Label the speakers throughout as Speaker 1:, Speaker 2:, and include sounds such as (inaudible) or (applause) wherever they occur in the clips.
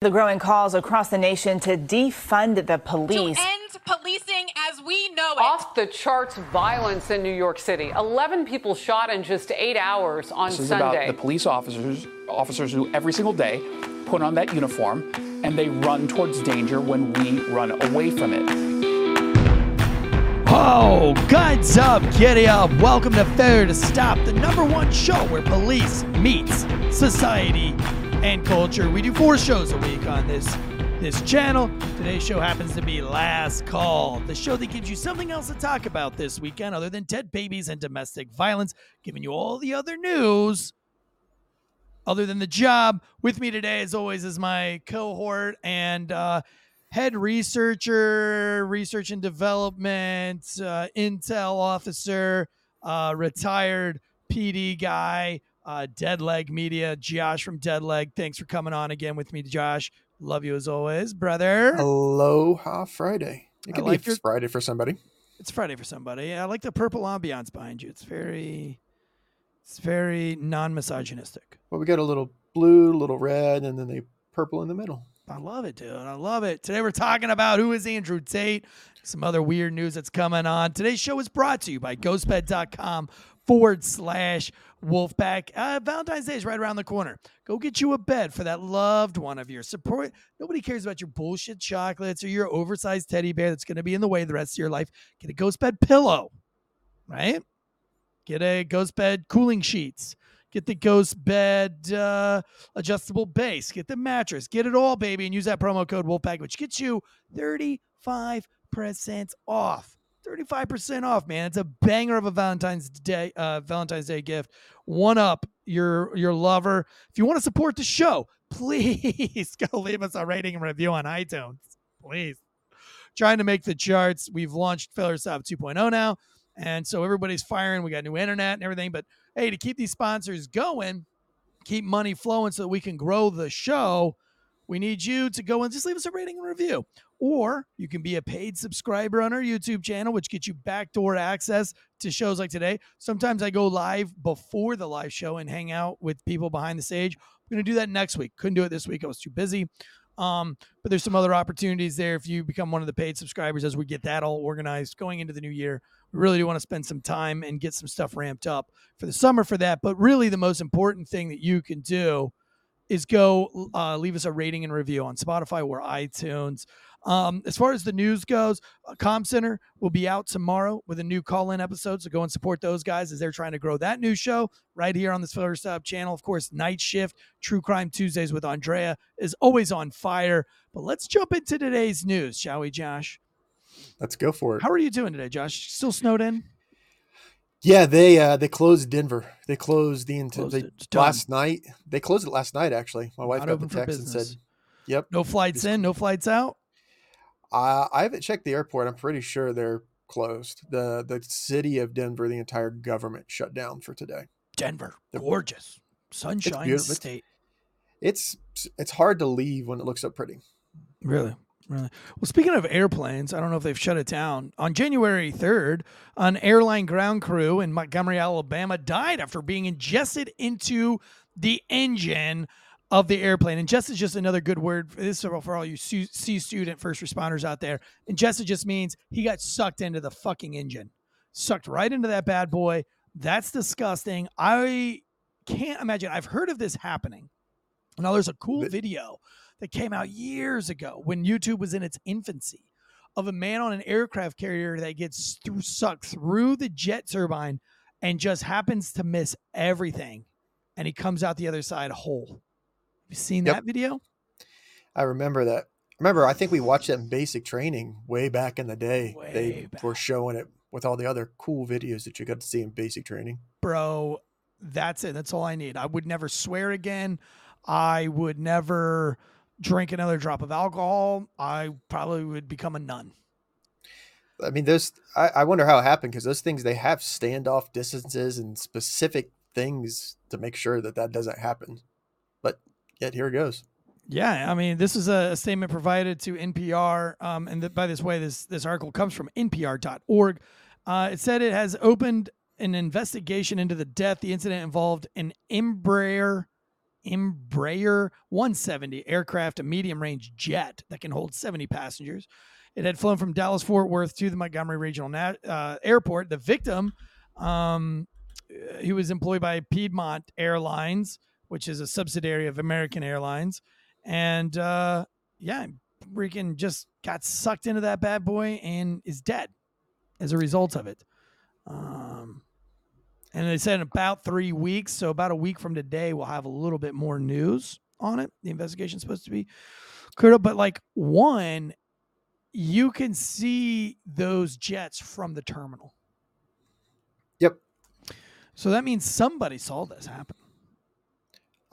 Speaker 1: The growing calls across the nation to defund the police.
Speaker 2: To end policing as we know it.
Speaker 3: Off the charts violence in New York City. 11 people shot in just eight hours on
Speaker 4: this is
Speaker 3: Sunday.
Speaker 4: about the police officers, officers who every single day put on that uniform and they run towards danger when we run away from it.
Speaker 5: Oh, guns up, giddy up. Welcome to Fair to Stop, the number one show where police meets society and culture. We do four shows a week on this this channel. Today's show happens to be Last Call, the show that gives you something else to talk about this weekend other than dead babies and domestic violence, giving you all the other news other than the job. With me today, as always, is my cohort and uh, head researcher, research and development, uh, intel officer, uh, retired PD guy, uh, Dead Leg Media, Josh from Dead Leg. Thanks for coming on again with me, Josh. Love you as always, brother.
Speaker 6: Aloha Friday. It could
Speaker 5: like
Speaker 6: be
Speaker 5: your-
Speaker 6: Friday for somebody.
Speaker 5: It's Friday for somebody. I like the purple ambiance behind you. It's very, it's very non-misogynistic.
Speaker 6: Well, we got a little blue, a little red, and then the purple in the middle.
Speaker 5: I love it, dude. I love it. Today we're talking about who is Andrew Tate, some other weird news that's coming on. Today's show is brought to you by ghostbed.com forward slash wolfpack. Uh, Valentine's Day is right around the corner. Go get you a bed for that loved one of yours. Support. Nobody cares about your bullshit chocolates or your oversized teddy bear that's going to be in the way the rest of your life. Get a ghost bed pillow, right? Get a ghost bed cooling sheets. Get the ghost bed uh, adjustable base. Get the mattress. Get it all, baby, and use that promo code Wolfpack, which gets you 35% off. 35% off, man. It's a banger of a Valentine's Day uh, Valentine's Day gift. One up your your lover. If you want to support the show, (laughs) please go leave us a rating and review on iTunes. Please. Trying to make the charts. We've launched Failure Stop 2.0 now. And so everybody's firing. We got new internet and everything. But hey, to keep these sponsors going, keep money flowing so that we can grow the show, we need you to go and just leave us a rating and review. Or you can be a paid subscriber on our YouTube channel, which gets you backdoor access to shows like today. Sometimes I go live before the live show and hang out with people behind the stage. I'm going to do that next week. Couldn't do it this week. I was too busy. Um, but there's some other opportunities there if you become one of the paid subscribers as we get that all organized going into the new year. We really do want to spend some time and get some stuff ramped up for the summer for that. But really, the most important thing that you can do is go uh, leave us a rating and review on Spotify or iTunes. Um, as far as the news goes, uh, Com Center will be out tomorrow with a new call in episode. So go and support those guys as they're trying to grow that new show right here on this First Up channel. Of course, Night Shift, True Crime Tuesdays with Andrea is always on fire. But let's jump into today's news, shall we, Josh?
Speaker 6: Let's go for it.
Speaker 5: How are you doing today, Josh? Still snowed in?
Speaker 6: Yeah, they uh they closed Denver. They closed the int-
Speaker 5: Closed
Speaker 6: they,
Speaker 5: it. It's done.
Speaker 6: last night. They closed it last night. Actually, my wife
Speaker 5: Not
Speaker 6: got the text and said, "Yep."
Speaker 5: No flights
Speaker 6: Just-
Speaker 5: in, no flights out.
Speaker 6: Uh, I haven't checked the airport. I'm pretty sure they're closed. the The city of Denver, the entire government shut down for today.
Speaker 5: Denver,
Speaker 6: The-
Speaker 5: gorgeous, sunshine.
Speaker 6: It's-
Speaker 5: state.
Speaker 6: It's it's hard to leave when it looks so pretty.
Speaker 5: Really? Really? Well, speaking of airplanes, I don't know if they've shut it down. On January 3rd, an airline ground crew in Montgomery, Alabama died after being ingested into the engine of the airplane. And Ingest is just another good word for this is for all you C student first responders out there. And Ingested just means he got sucked into the fucking engine, sucked right into that bad boy. That's disgusting. I can't imagine. I've heard of this happening. Now, there's a cool video that came out years ago when YouTube was in its infancy of a man on an aircraft carrier that gets through, sucked through the jet turbine and just happens to miss everything. And he comes out the other side whole. Have you seen
Speaker 6: Yep.
Speaker 5: that video?
Speaker 6: I remember that. Remember, I think we watched that in basic training way back in the day.
Speaker 5: Way
Speaker 6: they
Speaker 5: back.
Speaker 6: were showing it with all the other cool videos that you got to see in basic training.
Speaker 5: Bro, that's it. That's all I need. I would never swear again. I would never drink another drop of alcohol. I probably would become a nun.
Speaker 6: I mean, those. I, I wonder how it happened because those things they have standoff distances and specific things to make sure that that doesn't happen. Yet here it goes.
Speaker 5: Yeah, I mean, this is a statement provided to NPR, um, and th- by this way, this this article comes from NPR.org. Uh, it said it has opened an investigation into the death. The incident involved an Embraer Embraer 170 aircraft, a medium range jet that can hold 70 passengers. It had flown from Dallas Fort Worth to the Montgomery Regional Na- uh, Airport. The victim, um, he was employed by Piedmont Airlines, which is a subsidiary of American Airlines, and uh, yeah, freaking just got sucked into that bad boy and is dead as a result of it. Um, and they said in about three weeks, so about a week from today, we'll have a little bit more news on it. The investigation's supposed to be cleared up, but like one, you can see those jets from the terminal.
Speaker 6: Yep.
Speaker 5: So that means somebody saw this happen.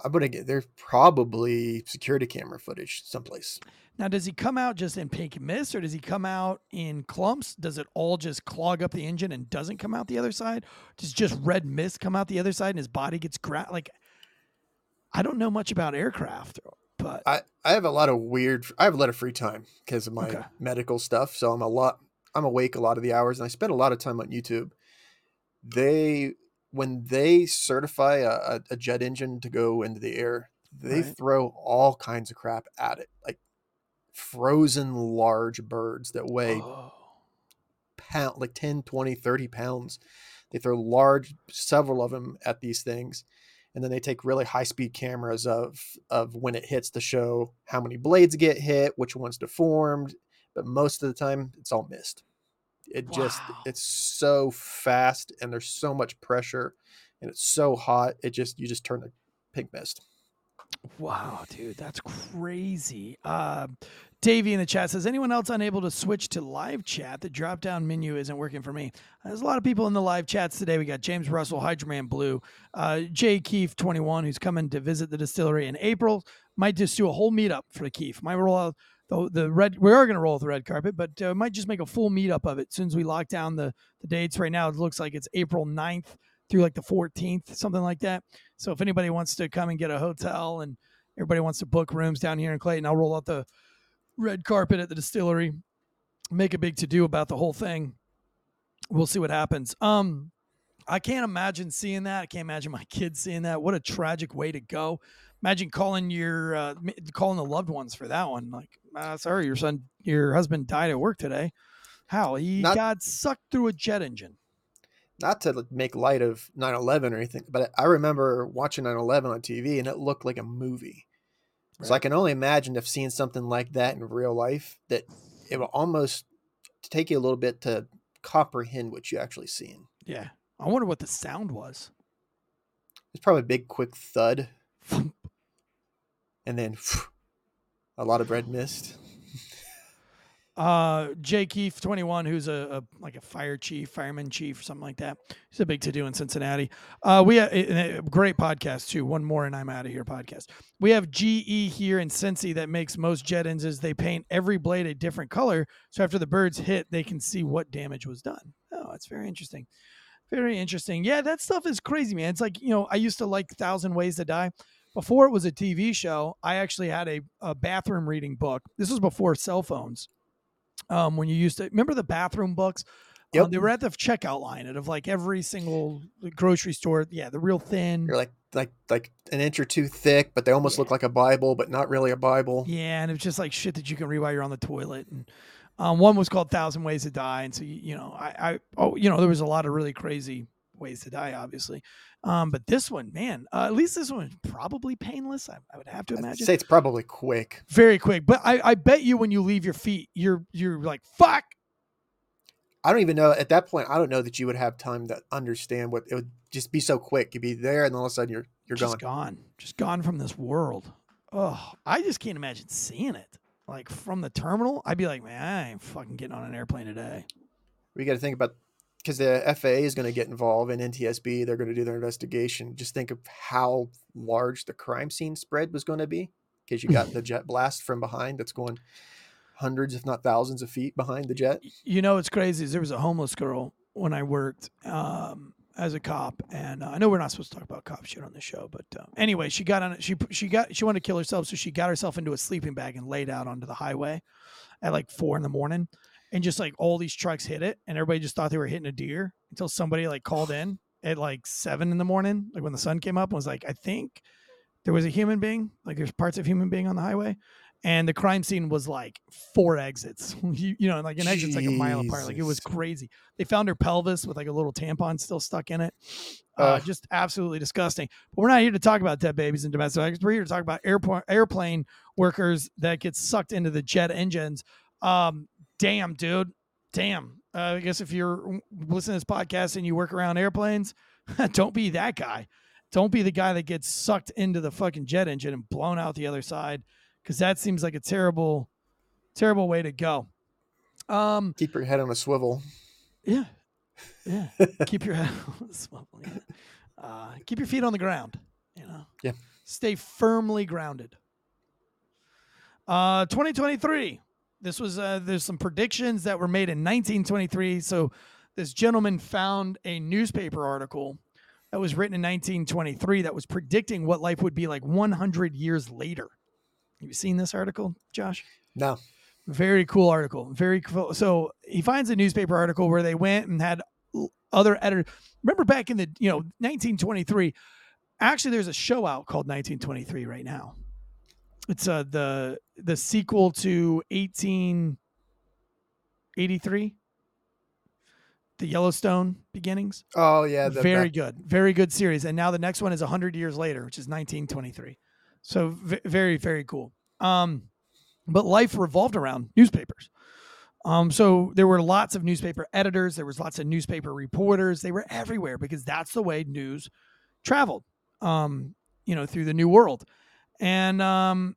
Speaker 6: I'm gonna get there's probably security camera footage someplace.
Speaker 5: Now, does he come out just in pink mist or does he come out in clumps? Does it all just clog up the engine and doesn't come out the other side? Does just red mist come out the other side and his body gets gra- like I don't know much about aircraft, but
Speaker 6: I, I have a lot of weird I have a lot of free time because of my
Speaker 5: Okay.
Speaker 6: medical stuff. So I'm a lot I'm awake a lot of the hours and I spend a lot of time on YouTube. They when they certify a, a, jet engine to go into the air, they
Speaker 5: Right.
Speaker 6: throw all kinds of crap at it. Like frozen large birds that weigh
Speaker 5: Oh.
Speaker 6: pound like 10 20 30 pounds they throw large several of them at these things and then they take really high speed cameras of of when it hits to show how many blades get hit which one's deformed but most of the time it's all missed it just it's so fast and there's so much pressure and it's so hot it just you just turn to pink mist
Speaker 5: Wow, dude, that's crazy. Uh, Davey in the chat says, anyone else unable to switch to live chat? The drop down menu isn't working for me. There's a lot of people in the live chats today. We got James Russell, Hydroman Blue, uh, Jay Keefe, 21, who's coming to visit the distillery in April. Might just do a whole meetup for the Keefe. Might roll out the, the red. We are going to roll the red carpet, but uh, might just make a full meetup of it as soon as we lock down the, the dates. Right now, it looks like it's April 9th through like the 14th, something like that. So if anybody wants to come and get a hotel and everybody wants to book rooms down here in Clayton, I'll roll out the red carpet at the distillery, make a big to do about the whole thing. We'll see what happens. Um, I can't imagine seeing that. I can't imagine my (laughs) kids seeing that. What a tragic way to go. Imagine calling your uh, calling the loved ones for that one. Like, uh, sorry, your son, your husband died at work today. How he
Speaker 6: Not-
Speaker 5: got sucked through a jet engine.
Speaker 6: not to make light of 9-11 or anything but i remember watching 9-11 on tv and it looked like a movie so i can only imagine if seeing something like that in real life that it will almost take you a little bit to comprehend what you actually seeing
Speaker 5: Yeah, I wonder what the sound was.
Speaker 6: it's probably a big quick thud (laughs) and then a lot of red mist
Speaker 5: uh Jay Keefe, 21, who's a, a like a fire chief, fireman chief, or something like that. He's a big to do in Cincinnati. Uh, we have a, a great podcast too. One more, and I'm out of here. Podcast. We have GE here in Cincy that makes most jet engines. They paint every blade a different color, so after the birds hit, they can see what damage was done. Oh, that's very interesting. Very interesting. Yeah, that stuff is crazy, man. It's like you know, I used to like Thousand Ways to Die. Before it was a TV show, I actually had a, a bathroom reading book. This was before cell phones um, when you used to remember the bathroom books. Um,
Speaker 6: Yep.
Speaker 5: they were at the checkout line of like every single grocery store. Yeah, the real thin.
Speaker 6: you're like like like an inch or two thick but they almost look like a bible but not really a bible
Speaker 5: Yeah, and it's just like shit that you can read while you're on the toilet. And um, one was called Thousand Ways to Die, and so you, you know, I, I, oh, you know, there was a lot of really crazy ways to die, obviously. Um, but this one, man, uh, at least this one is probably painless. I, I would have to
Speaker 6: i'd
Speaker 5: imagine.
Speaker 6: say it's probably quick
Speaker 5: Very quick, but I, I bet you when you leave your feet, you're you're like fuck.
Speaker 6: I don't even know at that point. I don't know that you would have time to understand what it would just be so quick. You'd be there, and then all of a sudden you're you're
Speaker 5: just
Speaker 6: gone.
Speaker 5: gone, just gone from this world. Oh, I just can't imagine seeing it. Like from the terminal, I'd be like, man, I ain't fucking getting on an airplane today.
Speaker 6: We got to think about because the FAA is going to get involved in NTSB. They're going to do their investigation. Just think of how large the crime scene spread was going to be because you got the (laughs) jet blast from behind that's going hundreds, if not thousands, of feet behind the jet.
Speaker 5: You know what's crazy is there was a homeless girl when I worked um, as a cop, and uh, I know we're not supposed to talk about cop shit on the show, but uh, anyway, she got on it. She she got she wanted to kill herself, so she got herself into a sleeping bag and laid out onto the highway at like four in the morning, and just like all these trucks hit it, and everybody just thought they were hitting a deer until somebody like called (sighs) in at like seven in the morning, like when the sun came up, and was like, I think there was a human being, like there's parts of human being on the highway, and the crime scene was like four exits. (laughs) you, you know, like an exit's like a mile apart. Like it was crazy. They found her pelvis with like a little tampon still stuck in it. (sighs) Uh,
Speaker 6: Ugh.
Speaker 5: just absolutely disgusting. But we're not here to talk about dead babies and domestic violence. We're here to talk about airport airplane workers that get sucked into the jet engines. Um, damn, dude. Damn. Uh, I guess if you're listening to this podcast and you work around airplanes, (laughs) don't be that guy. Don't be the guy that gets sucked into the fucking jet engine and blown out the other side, because that seems like a terrible, terrible way to go. Um,
Speaker 6: Keep your head on a swivel.
Speaker 5: yeah, yeah. (laughs) keep your head on the swivel. Yeah. Uh, keep your feet on the ground. You know.
Speaker 6: Yeah.
Speaker 5: Stay firmly grounded. Uh, 2023. This was uh, there's some predictions that were made in 1923. So this gentleman found a newspaper article that was written in 1923 that was predicting what life would be like 100 years later. Have you seen this article, Josh?
Speaker 6: No.
Speaker 5: Very cool article. Very cool. So he finds a newspaper article where they went and had other editors. Remember back in the you know 1923. Actually, there's a show out called 1923 right now. It's uh the the sequel to 1883, the Yellowstone beginnings.
Speaker 6: Oh yeah. the
Speaker 5: very
Speaker 6: back-
Speaker 5: good, very good series. And now the next one is 100 years later, which is 1923. So v- very, very cool. Um, but life revolved around newspapers. Um, so there were lots of newspaper editors. There was lots of newspaper reporters. They were everywhere because that's the way news traveled. Um, you know, through the new world. And um,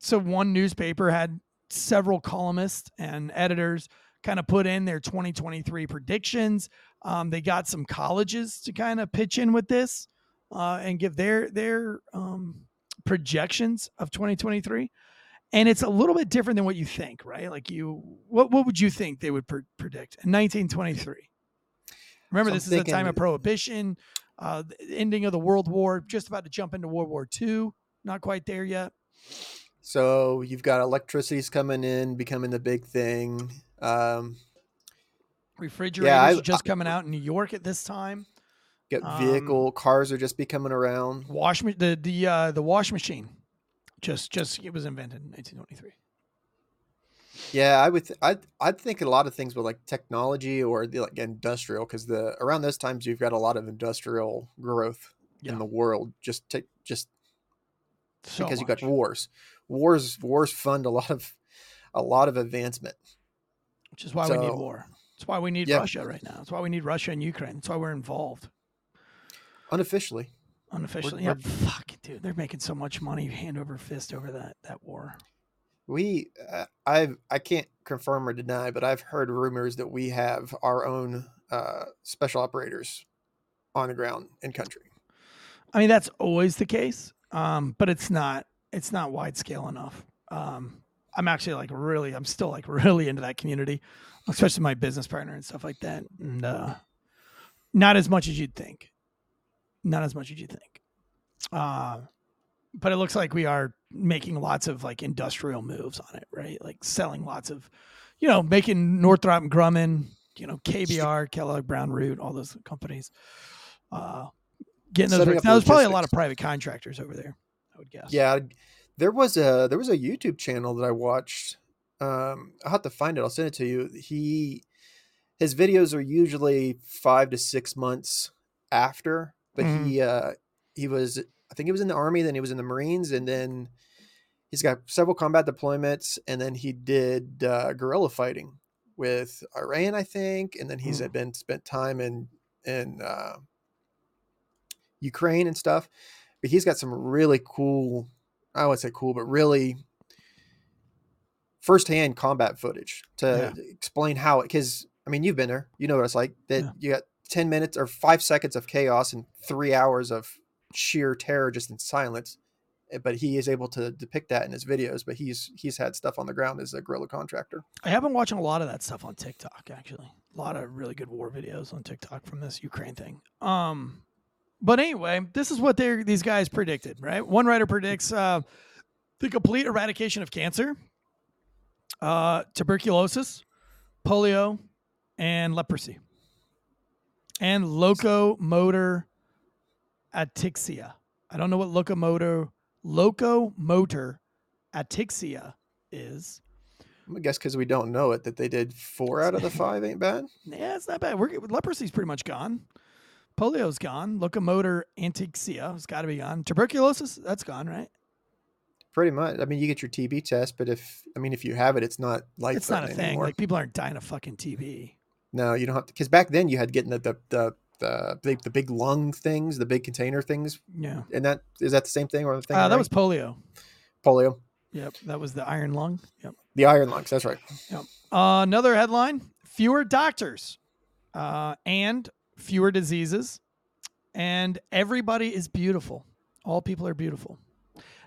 Speaker 5: so one newspaper had several columnists and editors kind of put in their 2023 predictions. Um, they got some colleges to kind of pitch in with this uh, and give their their um, projections of 2023. And it's a little bit different than what you think, right? Like you, what what would you think they would pre- predict in 1923? Remember,
Speaker 6: So
Speaker 5: this is the time of prohibition, uh, the ending of the World War, just about to jump into World War II. Not quite there yet.
Speaker 6: So you've got electricity's coming in, becoming the big thing. Um,
Speaker 5: Refrigerators
Speaker 6: I-
Speaker 5: are just coming out in New York at this time.
Speaker 6: got
Speaker 5: Um,
Speaker 6: vehicle cars are just becoming around.
Speaker 5: Wash the the uh, the wash machine, just just it was invented in 1923.
Speaker 6: Yeah, I would. Th- I'd I'd think a lot of things with like technology or the like industrial because the around those times you've got a lot of industrial growth
Speaker 5: Yeah.
Speaker 6: in the world. Just take just
Speaker 5: So
Speaker 6: because you
Speaker 5: much.
Speaker 6: got wars, wars wars fund a lot of a lot of advancement.
Speaker 5: which is why we need war. That's why we need
Speaker 6: Yeah.
Speaker 5: Russia right now. That's why we need Russia and Ukraine. That's why we're involved
Speaker 6: Unofficially,
Speaker 5: unofficially.
Speaker 6: we're-
Speaker 5: yeah, fuck, dude, they're making so much money hand over fist over that that war.
Speaker 6: we uh, I I can't confirm or deny, but I've heard rumors that we have our own uh, special operators on the ground in country.
Speaker 5: I mean, that's always the case, um, but it's not. It's not wide scale enough. Um, I'm actually like really. I'm still like (laughs) really into that community, especially my business partner and stuff like that. And uh, not as much as you'd think. Not as much as you think. Uh, but it looks like we are making lots of like industrial moves on it, right? Like selling lots of, you know, making Northrop Grumman, you know, KBR, Kellogg Brown Root, all those companies. Uh, getting those. Now, there's probably a lot of private contractors over there. I would guess.
Speaker 6: Yeah, there was a there was a YouTube channel that I watched. Um, I'll have to find it. I'll send it to you. He his videos are usually five to six months after, but
Speaker 5: Mhm.
Speaker 6: he uh, he was I think he was in the army, then he was in the Marines, and then he's got several combat deployments, and then he did uh, guerrilla fighting with Iran, I think, and then he's
Speaker 5: Mm.
Speaker 6: had been spent time in in uh, Ukraine and stuff. But he's got some really cool, I would say cool, but really firsthand combat footage to explain how it. Because I mean, you've been there, you know what it's like. That
Speaker 5: Yeah.
Speaker 6: you got ten minutes or five seconds of chaos and three hours of sheer terror just in silence. Eh, But he is able to depict that in his videos. But he's he's had stuff on the ground as a guerrilla contractor.
Speaker 5: I have been watching a lot of that stuff on TikTok, actually. A lot of really good war videos on TikTok from this Ukraine thing. Um, but anyway, this is what they these guys predicted, right? One writer predicts uh, the complete eradication of cancer, uh, tuberculosis, polio, and leprosy, and locomotor ataxia. I don't know what locomotor locomotor ataxia is.
Speaker 6: I guess because we don't know it, that they did four out of the (laughs) five ain't bad.
Speaker 5: Yeah, it's not bad. We're leprosy's pretty much gone. Polio's gone. Locomotor ataxia has got to be gone. Tuberculosis, that's gone, right?
Speaker 6: Pretty much. I mean, you get your TB test, but if I mean, if you have it, it's not life.
Speaker 5: It's not a thing.
Speaker 6: Anymore.
Speaker 5: Like people aren't dying of fucking TB.
Speaker 6: No, you don't have to. Because back then you had getting the the the the, the, the big lung things, the big container things,
Speaker 5: Yeah.
Speaker 6: and that is that the same thing or the thing?
Speaker 5: Uh, that was polio.
Speaker 6: polio.
Speaker 5: Yep. That was the iron lung. Yep.
Speaker 6: The iron lungs. That's right.
Speaker 5: Uh, another headline fewer doctors uh, and fewer diseases, and everybody is beautiful. All people are beautiful.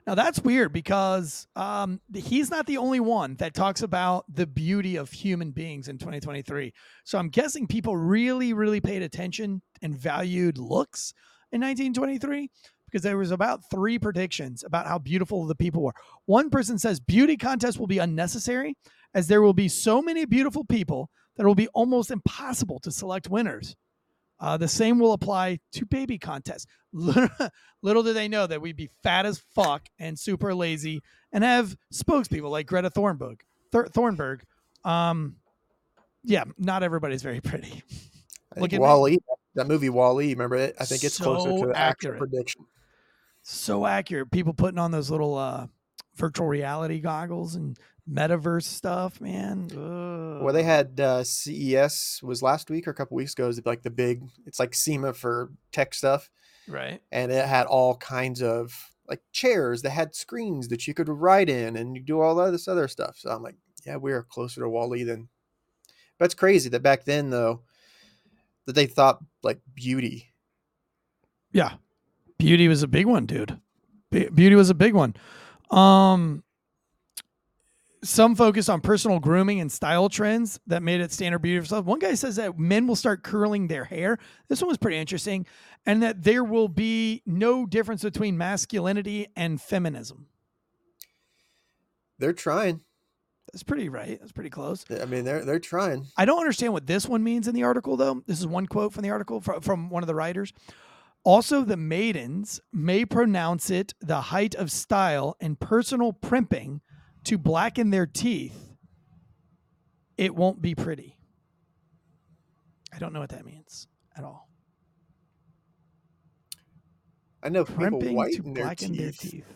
Speaker 5: Now, that's weird because um, he's not the only one that talks about the beauty of human beings in 2023. So I'm guessing people really, really paid attention and valued looks in 1923 because there was about three predictions about how beautiful the people were. One person says beauty contests will be unnecessary as there will be so many beautiful people that it will be almost impossible to select winners. Uh, the same will apply to baby contests. (laughs) Little do they know that we'd be fat as fuck and super lazy and have spokespeople like Greta Thornburg. Th- Thornburg. Um, yeah, not everybody's very pretty. Look at me.
Speaker 6: WALL-E, that movie WALL-E. Remember it? I think it's closer to
Speaker 5: accurate.
Speaker 6: prediction.
Speaker 5: So accurate. People putting on those little uh, virtual reality goggles and metaverse stuff, man.
Speaker 6: Well, they had uh, CES was last week or a couple weeks ago. Is like the big. It's like SEMA for tech stuff,
Speaker 5: right.
Speaker 6: and it had all kinds of like chairs that had screens that you could write in and you do all that this other stuff. So I'm like, yeah, we're closer to WALL-E than. But it's crazy that back then though, that they thought like beauty.
Speaker 5: Yeah. Beauty was a big one, dude. Be- beauty was a big one. Um some focus on personal grooming and style trends that made it standard beauty for stuff. One guy says that men will start curling their hair. This one was pretty interesting. And that there will be no difference between masculinity and feminism.
Speaker 6: They're trying.
Speaker 5: That's pretty right. That's pretty close.
Speaker 6: I mean, they're they're trying.
Speaker 5: I don't understand what this one means in the article, though. This is one quote from the article from, from one of the writers. Also, the maidens may pronounce it the height of style and personal primping to blacken their teeth. It won't be pretty. I don't know what that means at all.
Speaker 6: I know people whiten their
Speaker 5: blacken their
Speaker 6: teeth.
Speaker 5: teeth.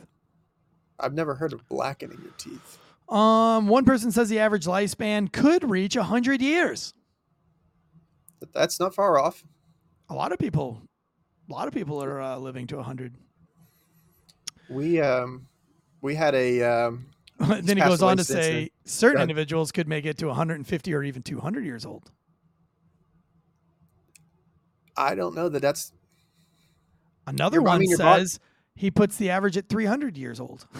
Speaker 6: I've never heard of blackening your teeth.
Speaker 5: Um, one person says the average lifespan could reach 100 years.
Speaker 6: That's not far off.
Speaker 5: A lot of people, a lot of people are uh, living to 100.
Speaker 6: We um we had a um (laughs)
Speaker 5: then he goes on to say
Speaker 6: then.
Speaker 5: certain individuals could make it to 150 or even 200 years old.
Speaker 6: I don't know that that's
Speaker 5: Another
Speaker 6: I
Speaker 5: one
Speaker 6: mean, your bod-
Speaker 5: says he puts the average at 300 years old. (laughs)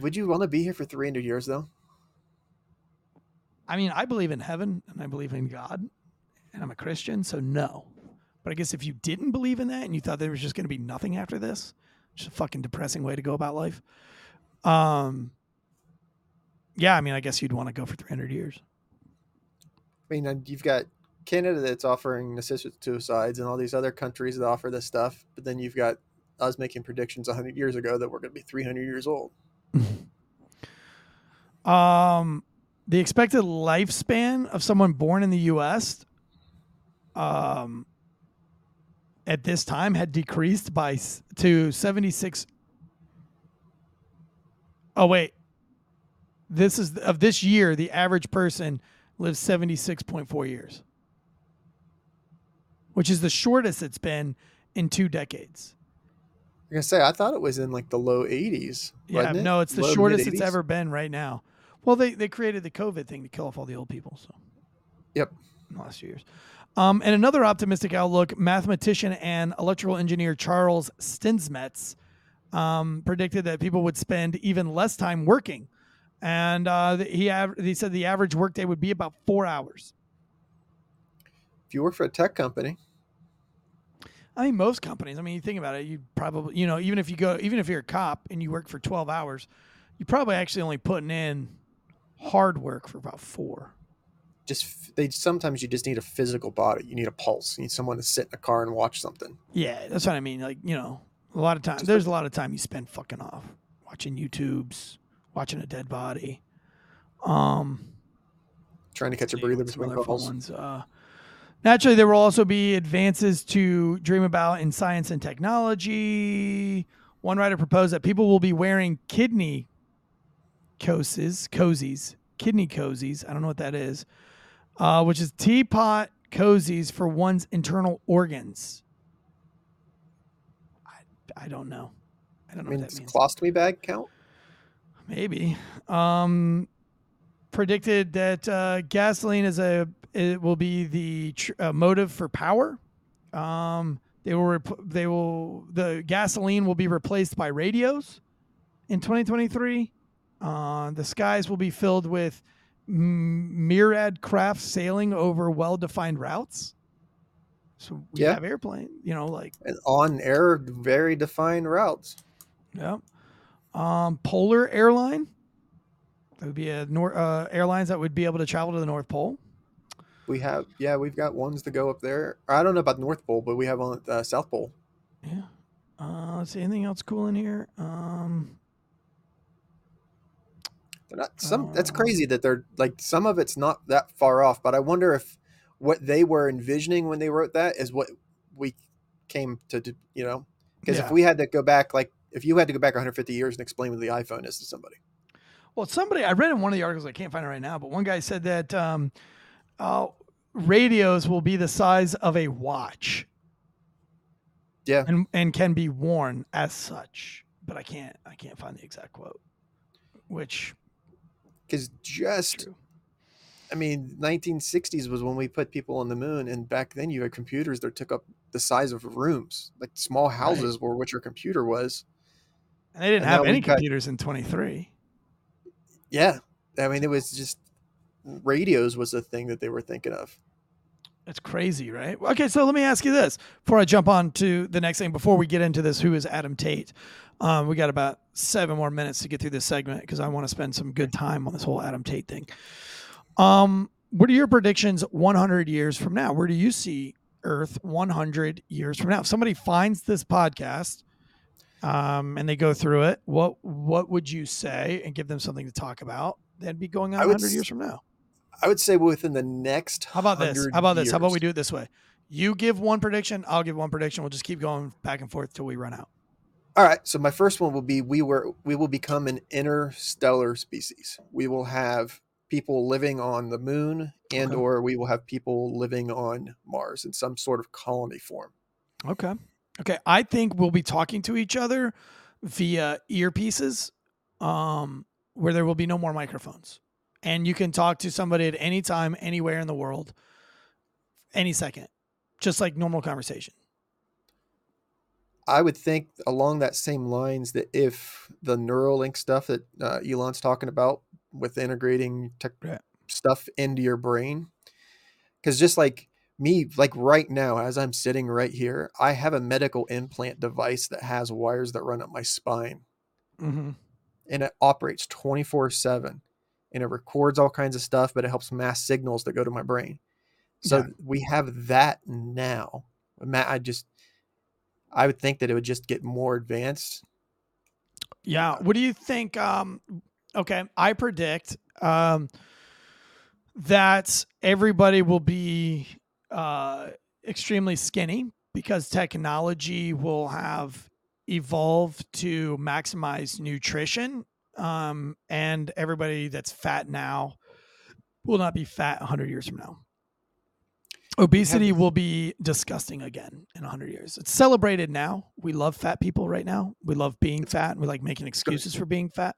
Speaker 6: would you want to be here for 300 years though?
Speaker 5: I mean, I believe in heaven and I believe in God, and I'm a Christian, so no. But I guess if you didn't believe in that and you thought there was just going to be nothing after this, just a fucking depressing way to go about life. Um, yeah, I mean, I guess you'd want to go for 300 years.
Speaker 6: I mean, you've got Canada that's offering assisted suicides and all these other countries that offer this stuff, but then you've got us making predictions 100 years ago that we're going to be 300 years old. (laughs)
Speaker 5: Um, the expected lifespan of someone born in the U.S. Um, at this time had decreased by to seventy six. Oh wait, this is of this year. The average person lives seventy six point four years, which is the shortest it's been in two decades.
Speaker 6: I'm going to say, I thought it was in like the low 80s.
Speaker 5: Yeah,
Speaker 6: it?
Speaker 5: no, it's the
Speaker 6: Low,
Speaker 5: shortest it's
Speaker 6: mid-80s?
Speaker 5: ever been right now. Well, they they created the COVID thing to kill off all the old people. So.
Speaker 6: Yep.
Speaker 5: in the last few years. Um, and another optimistic outlook, mathematician and electrical engineer Charles Steinmetz um, predicted that people would spend even less time working. And uh, he, av- he said the average workday would be about four hours.
Speaker 6: If you work for a tech company,
Speaker 5: I mean, most companies, I mean, you think about it, you probably, you know, even if you go, even if you're a cop and you work for 12 hours, you're probably actually only putting in hard work for about four.
Speaker 6: just they sometimes you just need a physical body. You need a pulse. You need someone to sit in a car and watch something.
Speaker 5: Yeah, that's what I mean. Like, you know, a lot of time there's a lot of time you spend fucking off watching YouTubes, watching a dead body. Um
Speaker 6: Trying to catch a breather between calls.
Speaker 5: ones. Uh, naturally, there will also be advances to dream about in science and technology. One writer proposed that people will be wearing kidney cozies, cozies, kidney cozies. I don't know what that is, uh, which is teapot cozies for one's internal organs. I, don't know. I don't know.
Speaker 6: I mean,
Speaker 5: what
Speaker 6: does colostomy bag count?
Speaker 5: Maybe. Um, predicted that uh, gasoline is a it will be the tr- uh, motive for power. Um, they will rep- they will the gasoline will be replaced by radios in 2023. Uh, the skies will be filled with m- myriad craft sailing over well-defined routes. So we
Speaker 6: Yeah.
Speaker 5: have airplane, you know, like
Speaker 6: And on air, very defined routes.
Speaker 5: Yeah. Um, Polar Airline. That would be a nor- uh, airlines that would be able to travel to the North Pole.
Speaker 6: We have, yeah, we've got ones to go up there. I don't know about North Pole, but we have on uh, South Pole.
Speaker 5: Yeah. Uh, let's see anything else cool in here. Um,
Speaker 6: They're not some. That's
Speaker 5: Uh,
Speaker 6: crazy that they're like some of it's not that far off. But I wonder if what they were envisioning when they wrote that is what we came to, do, you know, because
Speaker 5: Yeah.
Speaker 6: if we had to go back, like if you had to go back 150 years and explain what the iPhone is to somebody,
Speaker 5: well, somebody I read in one of the articles. I can't find it right now, but one guy said that um, uh, radios will be the size of a watch.
Speaker 6: Yeah.
Speaker 5: and and can be worn as such. But I can't I can't find the exact quote. Which
Speaker 6: because just
Speaker 5: true.
Speaker 6: I mean, 1960s was when we put people on the moon, and back then you had computers that took up the size of rooms, like small houses were what your computer was.
Speaker 5: And they didn't
Speaker 6: And
Speaker 5: have any
Speaker 6: got-
Speaker 5: computers in 23.
Speaker 6: Yeah, I mean, it was just radios was the thing that they were thinking of.
Speaker 5: That's crazy, right? Okay, so let me ask you this before I jump on to the next thing. Before we get into this, who is Adam Tate? Um, we got about seven more minutes to get through this segment because I want to spend some good time on this whole Adam Tate thing. Um, what are your predictions 100 years from now? Where do you see Earth 100 years from now? If somebody finds this podcast um, and they go through it, what what would you say and give them something to talk about? That'd be going on
Speaker 6: I would
Speaker 5: 100
Speaker 6: s-
Speaker 5: years from now.
Speaker 6: I would say within the next.
Speaker 5: How about this? How about this? How about we do it this way? You give one prediction, I'll give one prediction. We'll just keep going back and forth till we run out.
Speaker 6: All right. So my first one will be we were we will become an interstellar species. We will have people living on the moon and
Speaker 5: Okay.
Speaker 6: or we will have people living on Mars in some sort of colony form.
Speaker 5: Okay. Okay. I think we'll be talking to each other via earpieces, um, where there will be no more microphones. And you can talk to somebody at any time, anywhere in the world, any second, just like normal conversation.
Speaker 6: I would think along that same lines that if the Neuralink stuff that uh, Elon's talking about with integrating tech
Speaker 5: Right.
Speaker 6: stuff into your brain, because just like me, like right now, as I'm sitting right here, I have a medical implant device that has wires that run up my spine
Speaker 5: Mm-hmm.
Speaker 6: and it operates 24 7 and it records all kinds of stuff, but it helps mass signals that go to my brain. So
Speaker 5: Yeah.
Speaker 6: we have that now. Matt, I just, I would think that it would just get more advanced.
Speaker 5: Yeah. What do you think? Um, okay, I predict um, that everybody will be uh, extremely skinny because technology will have evolved to maximize nutrition, um, and everybody that's fat now will not be fat 100 years from now. Obesity will be disgusting again in 100 years. It's celebrated now. We love fat people right now. We love being fat. And we like making excuses for being fat.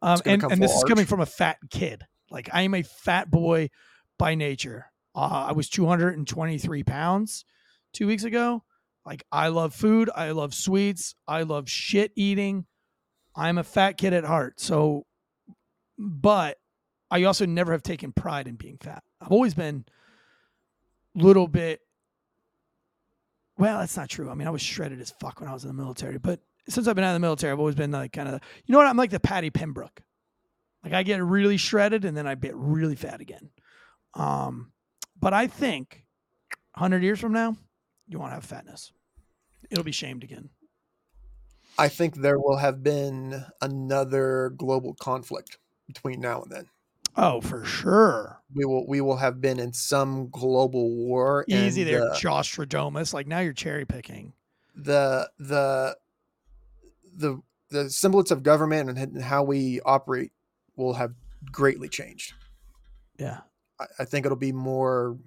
Speaker 5: Um, and and this is coming from a fat kid. Like I am a fat boy by nature. Uh, I was 223 pounds two weeks ago. Like I love food. I love sweets. I love shit eating. I'm a fat kid at heart. So, but I also never have taken pride in being fat. I've always been a little bit well that's not true i mean i was shredded as fuck when i was in the military but since i've been out of the military i've always been like kind of you know what i'm like the patty pembroke like i get really shredded and then i get really fat again Um, but I think 100 years from now, you want to have fatness. It'll be shamed again.
Speaker 6: I think there will have been another global conflict between now and then.
Speaker 5: Oh, for sure.
Speaker 6: We will we will have been in some global war.
Speaker 5: Easy
Speaker 6: and,
Speaker 5: there,
Speaker 6: uh,
Speaker 5: Josh Radomus. Like now you're cherry picking.
Speaker 6: the the the the semblance of government and how we operate will have greatly changed.
Speaker 5: Yeah.
Speaker 6: I, I think it'll be more,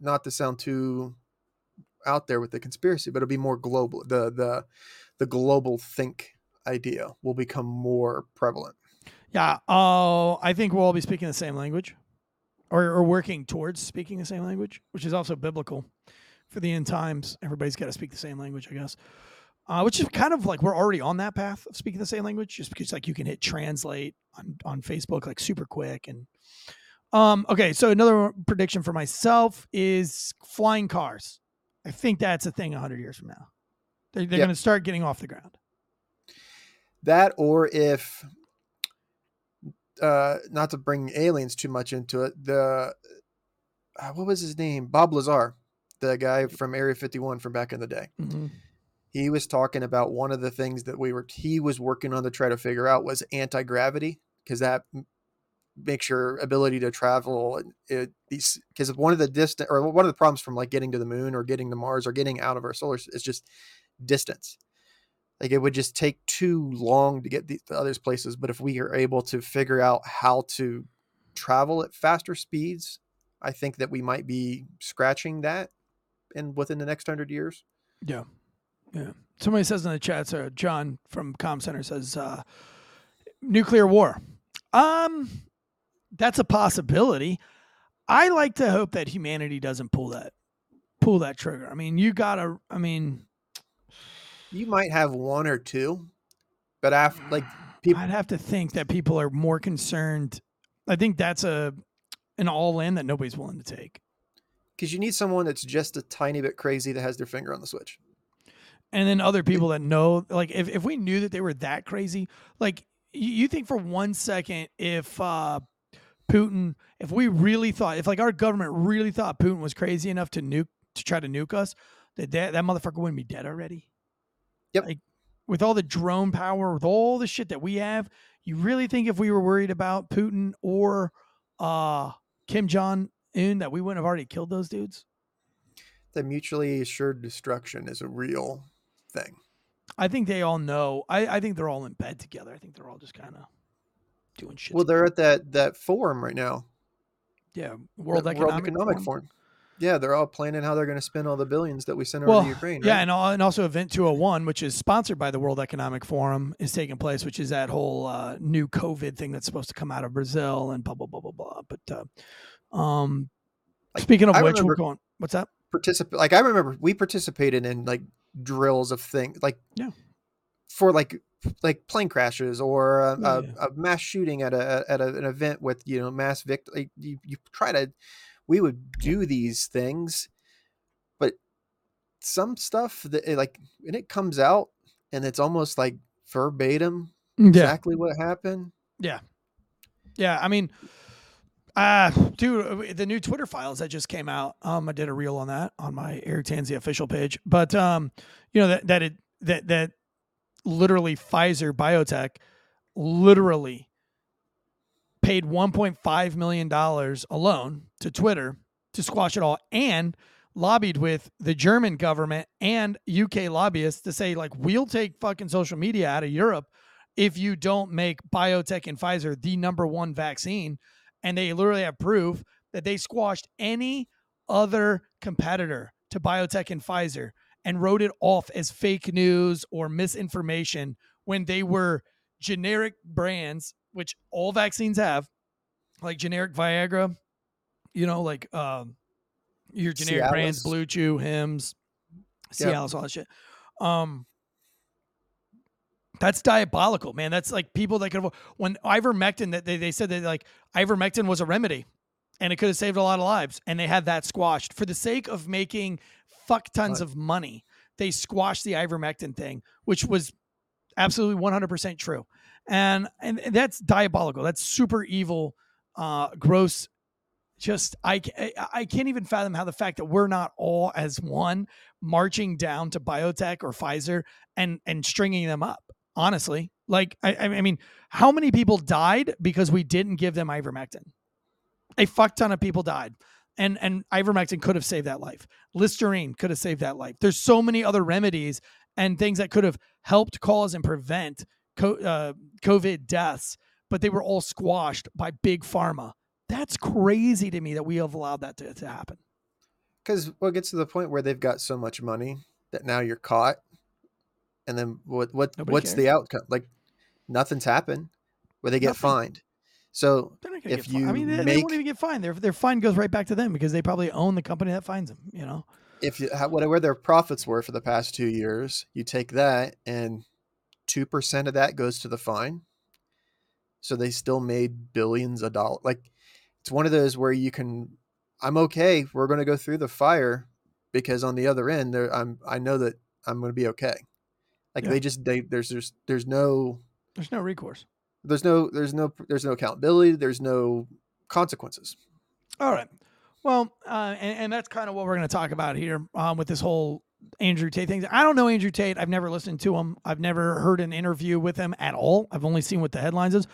Speaker 6: not to sound too out there with the conspiracy, but it'll be more global. The the the global think idea will become more prevalent.
Speaker 5: Yeah. Oh, I think we'll all be speaking the same language or, or working towards speaking the same language, which is also biblical for the end times. Everybody's got to speak the same language, I guess. Uh, which is kind of like we're already on that path of speaking the same language, just because like you can hit translate on, on Facebook like super quick. And um, okay, so another prediction for myself is flying cars. I think that's a thing 100 years from now. They're, they're
Speaker 6: Yep.
Speaker 5: going to start getting off the ground.
Speaker 6: That or if uh not to bring aliens too much into it, the uh, what was his name? Bob Lazar, the guy from Area 51 from back in the day.
Speaker 5: Mhm.
Speaker 6: He was talking about one of the things that we were he was working on to try to figure out was anti-gravity because that makes your ability to travel and it, these because one of the distant or one of the problems from like getting to the moon or getting to Mars or getting out of our solar is just distance. Like it would just take too long to get the, to others places. But if we are able to figure out how to travel at faster speeds, I think that we might be scratching that in within the next hundred years.
Speaker 5: Yeah. Yeah. Somebody says in the chat, so John from Com Center says uh, nuclear war. Um, that's a possibility. I like to hope that humanity doesn't pull that pull that trigger. I mean, you gotta. I mean,
Speaker 6: You might have one or two, but after like people,
Speaker 5: I'd have to think that people are more concerned. I think that's a an all in that nobody's willing to take.
Speaker 6: because you need someone that's just a tiny bit crazy that has their finger on the switch.
Speaker 5: And then other people that know like if, if we knew that they were that crazy like you, you think for one second if uh putin if we really thought if like our government really thought putin was crazy enough to nuke to try to nuke us that that, that motherfucker wouldn't be dead already
Speaker 6: Yep.
Speaker 5: like with all the drone power with all the shit that we have you really think if we were worried about putin or uh kim jong-un that we wouldn't have already killed those dudes
Speaker 6: The mutually assured destruction is a real thing.
Speaker 5: I think they all know. I, I think they're all in bed together. I think they're all just kind of doing shit.
Speaker 6: Well, they're at that that forum right now.
Speaker 5: yeah, World
Speaker 6: that
Speaker 5: Economic, Forum.
Speaker 6: Forum. Yeah, they're all planning how they're going to spend all the billions that we send over to Ukraine.
Speaker 5: yeah,
Speaker 6: right?
Speaker 5: and, al- and also Event 201, which is sponsored by the World Economic Forum, is taking place, which is that whole uh, new COVID thing that's supposed to come out of Brazil and blah blah blah blah blah. But uh, um,
Speaker 6: Like,
Speaker 5: speaking of
Speaker 6: I
Speaker 5: which, we're going. What's that?
Speaker 6: participate like I remember we participated in like drills of things like
Speaker 5: Yeah.
Speaker 6: for like like plane crashes or a,
Speaker 5: Yeah,
Speaker 6: a,
Speaker 5: yeah.
Speaker 6: a mass shooting at a at a, an event with you know mass victim like you, you try to we would do these things but some stuff that eh, like and it comes out and it's almost like verbatim exactly what happened
Speaker 5: Yeah, yeah. I mean, uh, dude, the new Twitter files that just came out. Um, I did a reel on that on my Eric Tanzi official page. But um, you know that that it that that literally Pfizer BioNTech literally paid 1.5 million dollars alone to Twitter to squash it all and lobbied with the German government and UK lobbyists to say like we'll take fucking social media out of Europe if you don't make BioNTech and Pfizer the number one vaccine and they literally have proof that they squashed any other competitor to BioNTech and Pfizer and wrote it off as fake news or misinformation when they were generic brands which all vaccines have like generic Viagra you know like um your generic brands Blue Chew Hims
Speaker 6: Yep.
Speaker 5: Cialis all that shit um that's diabolical, man. That's like people that could have when ivermectin that they, they said that like ivermectin was a remedy and it could have saved a lot of lives and they had that squashed for the sake of making fuck tons
Speaker 6: Right.
Speaker 5: of money. They squashed the ivermectin thing, which was absolutely 100% true. And and that's diabolical. That's super evil uh gross just I, I I can't even fathom how the fact that we're not all as one marching down to BioNTech or Pfizer and and stringing them up. Honestly, like I I mean, how many people died because we didn't give them ivermectin? A fuck ton of people died. And and ivermectin could have saved that life. Listerine could have saved that life. There's so many other remedies and things that could have helped cause and prevent co- uh, COVID deaths, but they were all squashed by big pharma. That's crazy to me that we have allowed that to, to happen.
Speaker 6: Because what gets to the point where they've got so much money that now you're caught, and then what? What?
Speaker 5: Nobody
Speaker 6: what's the outcome? Like nothing's happened, where they get
Speaker 5: Nothing.
Speaker 6: fined. So
Speaker 5: They're not gonna
Speaker 6: If
Speaker 5: you. I mean, they, they won't even get fined. Their their fine goes right back to them because they probably own the company that finds them. You know,
Speaker 6: if you, how- whatever their profits were for the past two years, you take that and two percent of that goes to the fine. So they still made billions of dollars. Like it's one of those where you can. I'm okay. We're going to go through the fire because on the other end, there I'm. I know that I'm going to be okay. Like
Speaker 5: Yeah.
Speaker 6: they just they there's there's there's no
Speaker 5: there's no recourse.
Speaker 6: there's no there's no there's no accountability. There's no consequences.
Speaker 5: All right. Well, uh, and, and that's kind of what we're going to talk about here um, with this whole Andrew Tate thing. I don't know Andrew Tate. I've never listened to him. I've never heard an interview with him at all. I've only seen what the headlines is.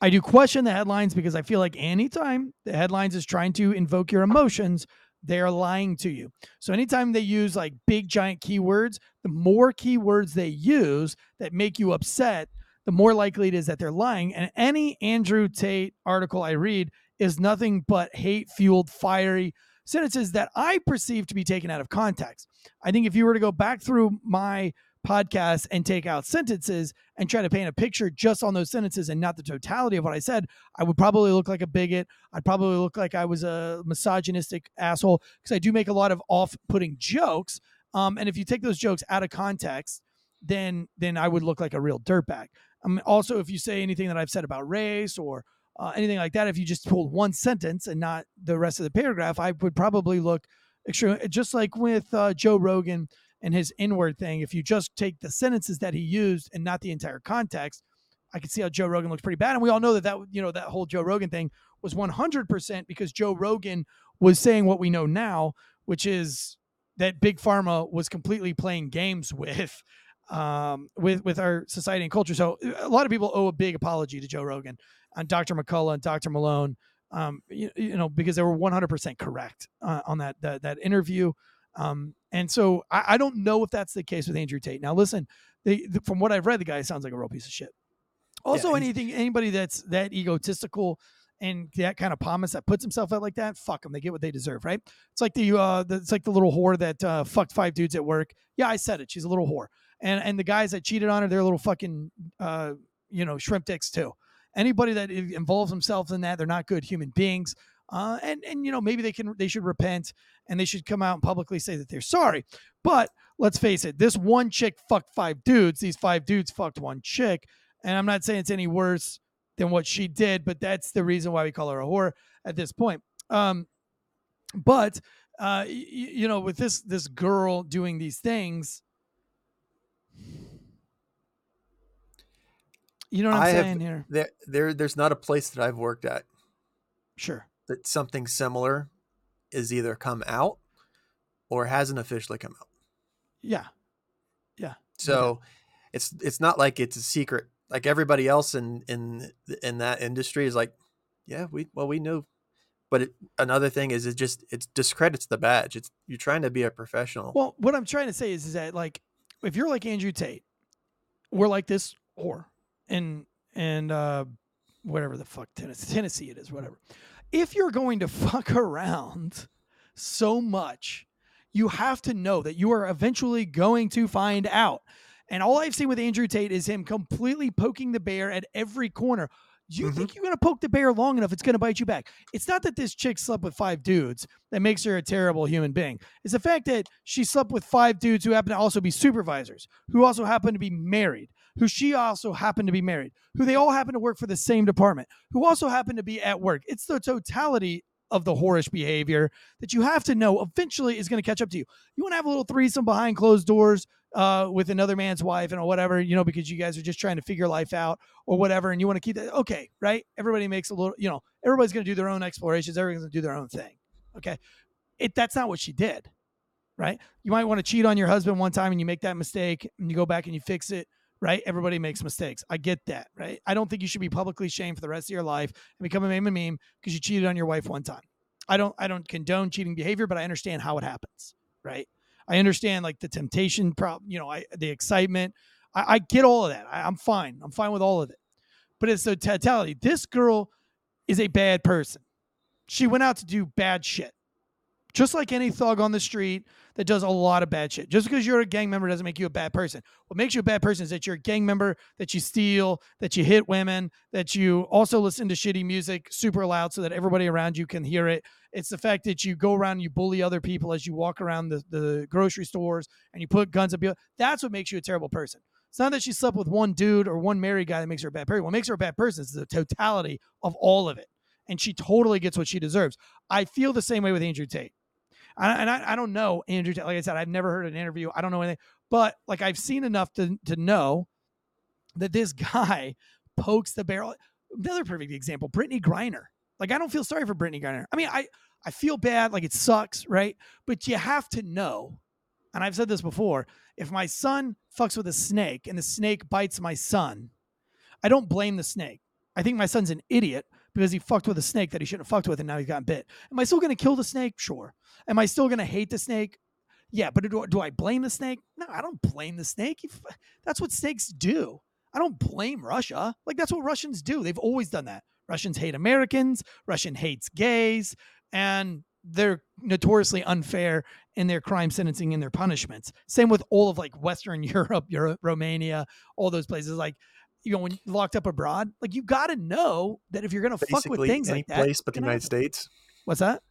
Speaker 5: I do question the headlines because I feel like anytime the headlines is trying to invoke your emotions, they are lying to you. So anytime they use like big giant keywords, the more keywords they use that make you upset, the more likely it is that they're lying. And any Andrew Tate article I read is nothing but hate fueled, fiery sentences that I perceive to be taken out of context. I think if you were to go back through my podcast and take out sentences and try to paint a picture just on those sentences and not the totality of what I said, I would probably look like a bigot. I'd probably look like I was a misogynistic asshole because I do make a lot of off putting jokes. Um, and if you take those jokes out of context, then then I would look like a real dirtbag. Um, also, if you say anything that I've said about race or uh, anything like that, if you just pulled one sentence and not the rest of the paragraph, I would probably look extreme. Just like with uh, Joe Rogan and his inward thing, if you just take the sentences that he used and not the entire context, I can see how Joe Rogan looks pretty bad. And we all know that that you know that whole Joe Rogan thing was 100% because Joe Rogan was saying what we know now, which is that big pharma was completely playing games with um, with with our society and culture. So a lot of people owe a big apology to Joe Rogan and Dr. McCullough and Dr. Malone, um, you, you know, because they were 100% correct uh, on that, that that interview. Um, and so I, I don't know if that's the case with Andrew Tate. Now, listen, they, the, from what I've read, the guy sounds like a real piece of shit. Also,
Speaker 6: he's-
Speaker 5: anything anybody that's that egotistical and that kind of pompous that puts himself out like that, fuck them. They get what they deserve, right? It's like the uh, the, it's like the little whore that uh, fucked five dudes at work. Yeah, I said it. She's a little whore, and and the guys that cheated on her, they're little fucking uh, you know shrimp dicks too. Anybody that involves themselves in that, they're not good human beings. Uh, and and you know maybe they can they should repent and they should come out and publicly say that they're sorry. But let's face it, this one chick fucked five dudes. These five dudes fucked one chick, and I'm not saying it's any worse than what she did, but that's the reason why we call her a whore at this point. Um, but uh, y- y- you know, with this this girl doing these things, you know what I'm
Speaker 6: I have-
Speaker 5: saying here?
Speaker 6: There, there, there's not a place that I've worked at
Speaker 5: Sure.
Speaker 6: That something similar is either come out or hasn't officially come out. Yeah.
Speaker 5: Yeah.
Speaker 6: So it's it's not like it's a secret. Like everybody else in in in that industry is like, yeah, we well we know. But it, another thing is it just it discredits the badge. It's you're trying to be a professional.
Speaker 5: Well, what I'm trying to say is, is that like, if you're like Andrew Tate, we're like this whore, and and uh, whatever the fuck Tennessee, Tennessee it is, whatever. If you're going to (laughs) fuck around so much, you have to know that you are eventually going to find out. And all I've seen with Andrew Tate is him completely poking the bear at every corner. You
Speaker 6: Mhm.
Speaker 5: think you're going to poke the bear long enough, it's going to bite you back. It's not that this chick slept with five dudes that makes her a terrible human being. It's the fact that she slept with five dudes who happen to also be supervisors, who also happen to be married, who she also happened to be married, who they all happen to work for the same department, who also happen to be at work. It's the totality of the whorish behavior that you have to know eventually is going to catch up to you. You want to have a little threesome behind closed doors uh, with another man's wife and or whatever, you know, because you guys are just trying to figure life out or whatever, and you want to keep that. Okay, right? Everybody makes a little, you know, everybody's going to do their own explorations. Everybody's going to do their own thing. Okay, it that's not what she did, right? You might want to cheat on your husband one time and you make that mistake and you go back and you fix it right? Everybody makes mistakes. I get that, right? I don't think you should be publicly shamed for the rest of your life and become a meme and meme because you cheated on your wife one time. I don't I don't condone cheating behavior, but I understand how it happens, right? I understand like the temptation problem, you know, I the excitement. I, I get all of that. I, I'm fine. I'm fine with all of it. But it's the totality. This girl is a bad person. She went out to do bad shit just like any thug on the street that does a lot of bad shit. Just because you're a gang member doesn't make you a bad person. What makes you a bad person is that you're a gang member, that you steal, that you hit women, that you also listen to shitty music super loud so that everybody around you can hear it. It's the fact that you go around and you bully other people as you walk around the, the grocery stores and you put guns up. That's what makes you a terrible person. It's not that she slept with one dude or one married guy that makes her a bad person. What makes her a bad person is the totality of all of it. And she totally gets what she deserves. I feel the same way with Andrew Tate. And I, I don't know Andrew. Like I said, I've never heard an interview. I don't know anything, but like I've seen enough to to know that this (laughs) guy pokes the barrel. Another perfect example, Brittney Griner. Like I don't feel sorry for Brittney Griner. I mean, I I feel bad. Like it sucks, right? But you have to know. And I've said this before. If my son fucks with a snake and the snake bites my son, I don't blame the snake. I think my son's an idiot because he fucked with a snake that he shouldn't have fucked with and now he's gotten bit. Am I still going to kill the snake? Sure. Am I still going to hate the snake? Yeah, but do, do I blame the snake? No, I don't blame the snake. That's what snakes do. I don't blame Russia. Like that's what Russians do. They've always done that. Russians hate Americans, Russian hates gays, and they're notoriously unfair in their crime sentencing and their punishments. Same with all of like Western (laughs) Europe, Europe, Romania, all those places. Like you know, when locked up abroad, like you got to know that if you're going to fuck with things
Speaker 6: any
Speaker 5: like that,
Speaker 6: place but the United States.
Speaker 5: What's that?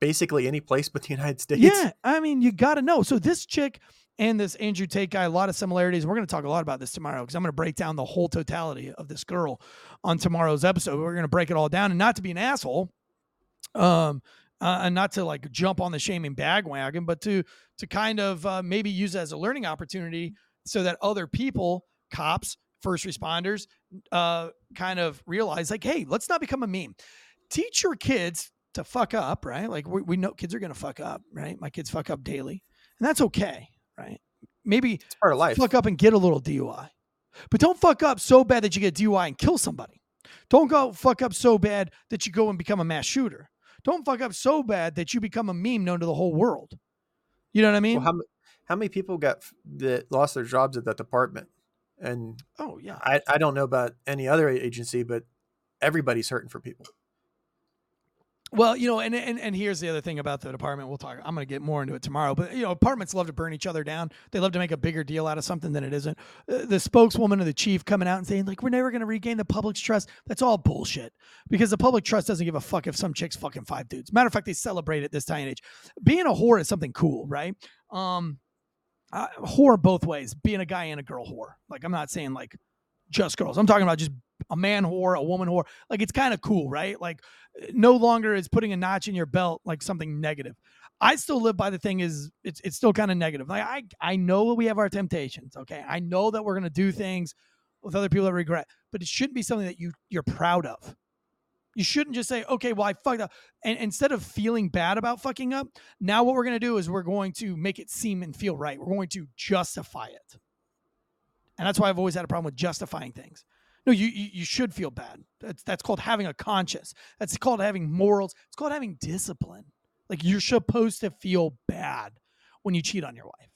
Speaker 6: Basically, any place but the United (laughs) States.
Speaker 5: Yeah, I mean, you got to know. So this chick and this Andrew Tate guy, a lot of similarities. We're going to talk a lot about this tomorrow because I'm going to break down the whole totality of this girl on tomorrow's episode. We're going to break it all down, and not to be an asshole, um, uh, and not to like jump on the shaming bagwagon, but to to kind of uh, maybe use it as a learning opportunity so that other people, cops, first responders uh, kind of realize like, hey, let's not become a meme. Teach your kids to fuck up, right? Like we, we know kids are going to fuck up, right? My kids fuck up daily, and that's okay, right? Maybe
Speaker 6: it's part of life.
Speaker 5: Fuck up and get a little DUI, but don't fuck up so bad that you get DUI and kill somebody. Don't go fuck up so bad that you go and become a mass shooter. Don't fuck up so bad that you become a meme known to the whole world. You know what I mean?
Speaker 6: Well, how, how many people got that lost their jobs at that department? And
Speaker 5: oh yeah,
Speaker 6: I, I don't know about any other agency, but everybody's hurting for people.
Speaker 5: Well, you know, and, and and here's the other thing about the department. We'll talk. I'm going to get more into it tomorrow. But you know, apartments love to burn each other down. They love to make a bigger deal out of something than it isn't. Uh, the spokeswoman of the chief coming out and saying like, "We're never going to regain the public's trust." That's all bullshit. Because the public trust doesn't give a fuck if some chicks fucking five dudes. Matter of fact, they celebrate it this time and age. Being a whore is something cool, right? Um, uh, whore both ways, being a guy and a girl whore. Like I'm not saying like just girls. I'm talking about just a man whore, a woman whore. Like it's kind of cool, right? Like no longer is putting a notch in your belt like something negative. I still live by the thing is it's it's still kind of negative. Like I I know we have our temptations, okay? I know that we're gonna do things with other people that regret, but it shouldn't be something that you you're proud of. You shouldn't just say, okay, well, I fucked up. And instead of feeling bad about fucking up, now what we're going to do is we're going to make it seem and feel right. We're going to justify it. And that's why I've always had a problem with justifying things. No, you, you, you should feel bad. That's, that's called having a conscience. That's called having morals. It's called having discipline. Like you're supposed to feel bad when you cheat on your wife.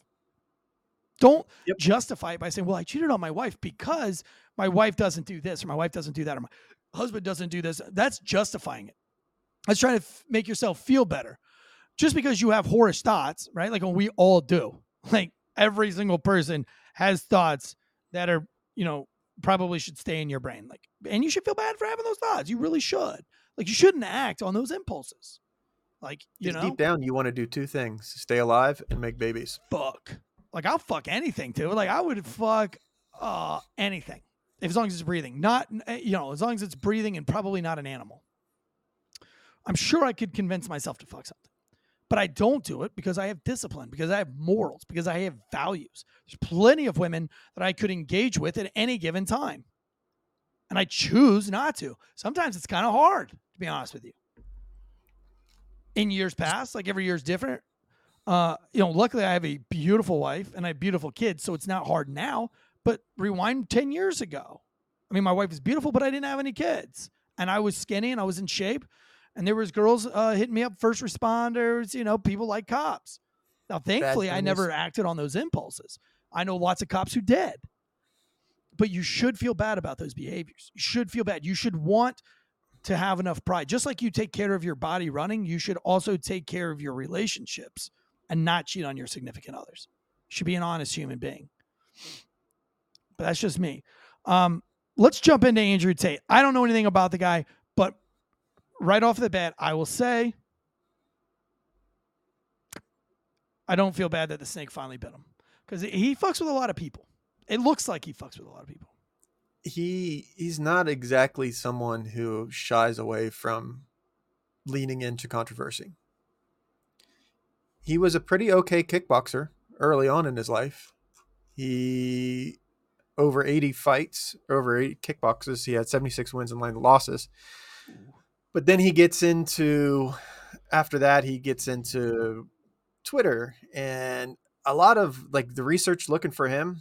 Speaker 5: Don't yep. justify it by saying, well, I cheated on my wife because my wife doesn't do this or my wife doesn't do that or my husband doesn't do this. That's justifying it. That's trying to f- make yourself feel better. Just because you have whorish thoughts, right? Like we all do. (laughs) Like every single person has thoughts that are, you know, probably should stay in your brain. Like, and you should feel bad for having those thoughts. You really should. Like, you shouldn't act on those impulses. Like, you know,
Speaker 6: deep down, you want to do two things: stay alive and make babies.
Speaker 5: Fuck. Like, I'll fuck anything too. Like, I would fuck uh anything as long as it's breathing. Not eh, you know, as long as it's breathing and probably not an animal. I'm sure I could convince myself to fuck something. But I don't do it because I have discipline, because I have morals, because I have values. There's plenty of women that I could engage with at any given time. And I choose not to. Sometimes it's kind of hard, to be honest with you. In years past, like every year is different. Uh, you know, luckily I have a beautiful wife and I have beautiful kids, so it's not hard now. But rewind 10 years ago. I mean, my wife is beautiful, but I didn't have any kids. And I was skinny and I was in shape and there was girls uh, hitting me up, first responders, you know, people like cops. Now, thankfully, I never acted on those impulses. I know lots of cops who did, but you should feel bad about those behaviors. You should feel bad. You should want to have enough pride. Just like you take care of your body running, you should also take care of your relationships and not cheat on your significant others. You should be an honest human being. But that's just me. Um, let's jump into Andrew Tate. I don't know anything about the guy, but right off the bat, I will say I don't feel bad that the snake finally bit him because he fucks with a lot of people. It looks like he fucks with a lot of people.
Speaker 6: He he's not exactly someone who shies away from leaning into controversy. He was a pretty okay kickboxer early on in his life. He over 80 fights, over 80 kickboxes. He had 76 wins and 9 losses but then he gets into after that he gets into Twitter and a lot of like the research looking for him.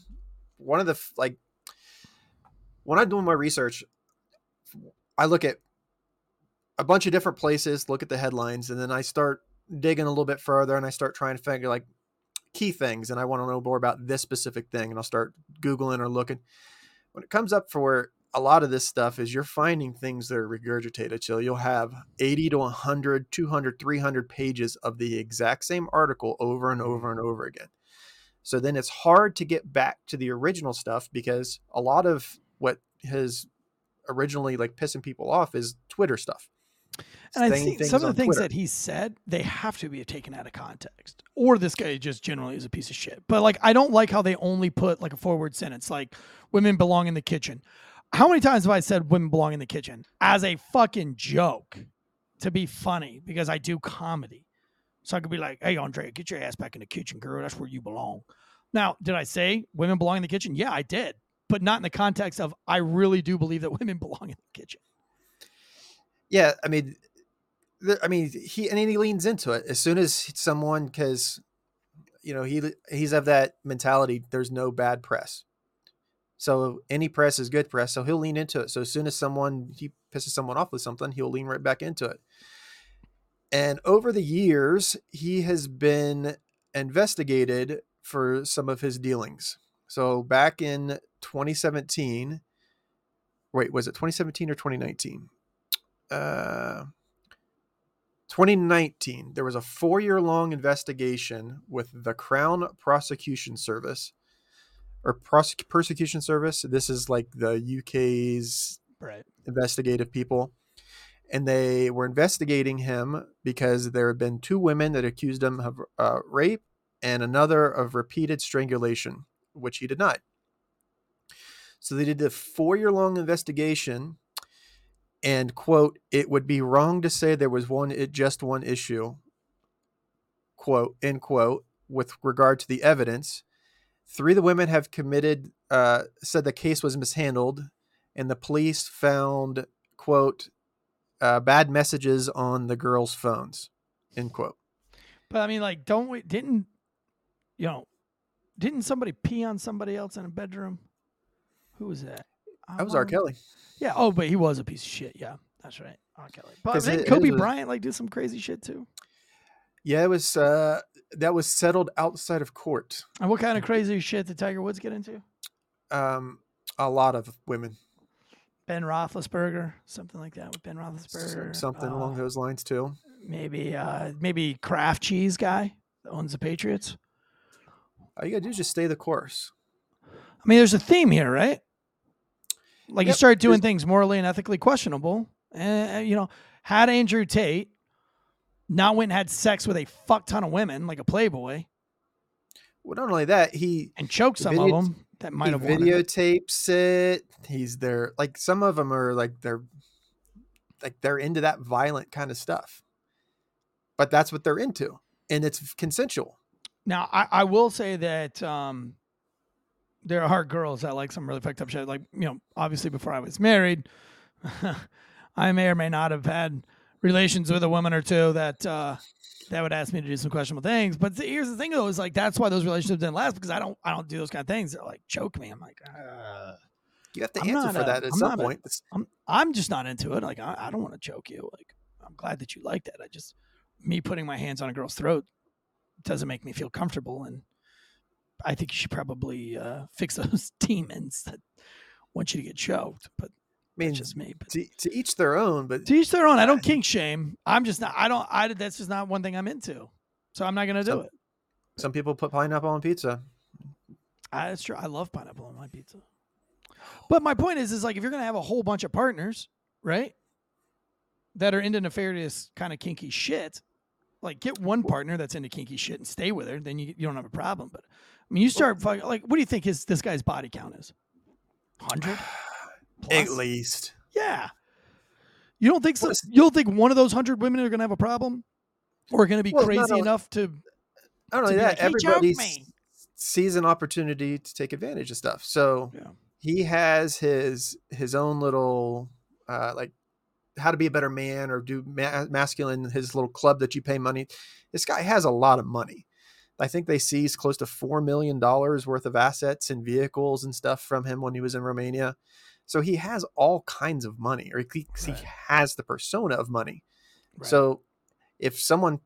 Speaker 6: One of the like when I'm doing my research, I look at a bunch of different places, look at the headlines, and then I start digging a little bit further and I start trying to figure like key things and I want to know more about this specific thing and I'll start Googling or looking. When it comes up for a lot of this stuff is you're finding things that are regurgitated. So you'll have 80 to 100, 200, 300 pages of the exact same article over and over and over again. So then it's hard to get back to the original stuff because a lot of what has originally like pissing people off is Twitter stuff.
Speaker 5: And I think some of the things Twitter. that he said, they have to be taken out of context. Or this guy just generally is a piece of shit. But like I don't like how they only put like a forward sentence like women belong in the kitchen how many times have I said women belong in the kitchen as a fucking joke to be funny because I do comedy? So I could be like, hey, Andre, get your ass back in the kitchen, girl. That's where you belong. Now, did I say women belong in the kitchen? Yeah, I did, but not in the context of I really do believe that women (laughs) belong in the kitchen.
Speaker 6: Yeah, I mean, I mean, he and he leans into it as soon as someone because you know he he's of that mentality. There's no bad press. So any press is good press. So he'll lean into it. So as soon as someone he pisses someone off with something, he'll lean right back into it. And over the years, he has been investigated for some of his dealings. So back in 2017, wait, was it 2017 or 2019? Uh, 2019, there was a four year long investigation with the Crown Prosecution Service or prosec- persecution service. This is like the UK's
Speaker 5: right.
Speaker 6: investigative people. And they were investigating him because there had been two women that accused him of uh, rape and another of repeated strangulation, which he denied. So they did a four year long investigation and quote, it would be wrong to say there was one, it just one issue, quote, end quote, with regard to the evidence Three of the women have committed, uh, said the case was mishandled, and the police found, quote, uh, bad messages on the girls' phones, end quote.
Speaker 5: But I mean, like, don't we, didn't, you know, didn't somebody pee on somebody else in a bedroom? Who was that?
Speaker 6: That was R. Kelly.
Speaker 5: Yeah. Oh, but he was a piece of shit. Yeah, that's right. R. Kelly. But didn't Kobe Bryant like do some crazy shit too?
Speaker 6: Yeah, it was. Uh, that was settled outside of court.
Speaker 5: And what kind of crazy shit did Tiger Woods get into?
Speaker 6: Um, a lot of women.
Speaker 5: Ben Roethlisberger, something like that with Ben Roethlisberger.
Speaker 6: Something uh, along those lines too.
Speaker 5: Maybe, uh, maybe Kraft cheese guy that owns the Patriots.
Speaker 6: All you gotta do is just stay the course.
Speaker 5: I mean, there's a theme here, right? Like yep, you start doing things morally and ethically questionable, and you know, had Andrew Tate not went and had sex with a fuck ton of women like a playboy.
Speaker 6: Well, not only that, he
Speaker 5: and choked some video, of them that might have
Speaker 6: videotapes it. it. He's there, like some of them are like they're like they're into that violent kind of stuff. But that's what they're into, and it's consensual.
Speaker 5: Now, I, I will say that um, there are girls that like some really fucked up shit. Like, you know, obviously before I was married, (laughs) I may or may not have had relations with a woman or two that uh, that would ask me to do some questionable things. But here's the thing, though, is like that's why those relationships didn't last because I don't I don't do those kind of things. They're like choke me. I'm like, uh,
Speaker 6: You have to
Speaker 5: I'm
Speaker 6: answer for
Speaker 5: a-
Speaker 6: that at
Speaker 5: I'm
Speaker 6: some point. It's-
Speaker 5: I'm I'm just not into it. Like I, I don't want to choke you. Like I'm glad that you like that. I just me putting my hands on a girl's throat doesn't make me feel comfortable, and I think you should probably uh, fix (laughs) those demons that want you to get choked. But
Speaker 6: I mean,
Speaker 5: just me. But
Speaker 6: to, to each their own. But
Speaker 5: to each their own. I don't kink shame. I'm just not. I don't. I that's just not one thing I'm into. So I'm not gonna do
Speaker 6: Some-
Speaker 5: it.
Speaker 6: some people put pineapple on pizza.
Speaker 5: I, that's true. I love pineapple on my pizza. But my point is, is like if you're gonna have a whole bunch of partners, right, that are into nefarious kind of kinky shit, like get one partner that's into kinky shit and stay with her, then you you don't have a problem. But I mean, you start fuck- like, what do you think his this guy's body count is? Hundred. (sighs)
Speaker 6: At least.
Speaker 5: Yeah. You don't think so? You don't think one of those hundred women are gonna have a problem, or going to be
Speaker 6: Well,
Speaker 5: crazy enough to?
Speaker 6: Not
Speaker 5: to
Speaker 6: only
Speaker 5: be
Speaker 6: that,
Speaker 5: like, "Hey,
Speaker 6: everybody
Speaker 5: me."
Speaker 6: sees an opportunity to take advantage of stuff. So
Speaker 5: Yeah.
Speaker 6: he has his his own little uh, like how to be a better man or do ma- masculine his little club that you pay money. This guy has a lot of money. I think they seized close to four million dollars worth of assets and vehicles and stuff from him when he was in Romania. So he has all kinds of money, or he, he
Speaker 5: Right.
Speaker 6: has the persona of money.
Speaker 5: Right.
Speaker 6: So if someone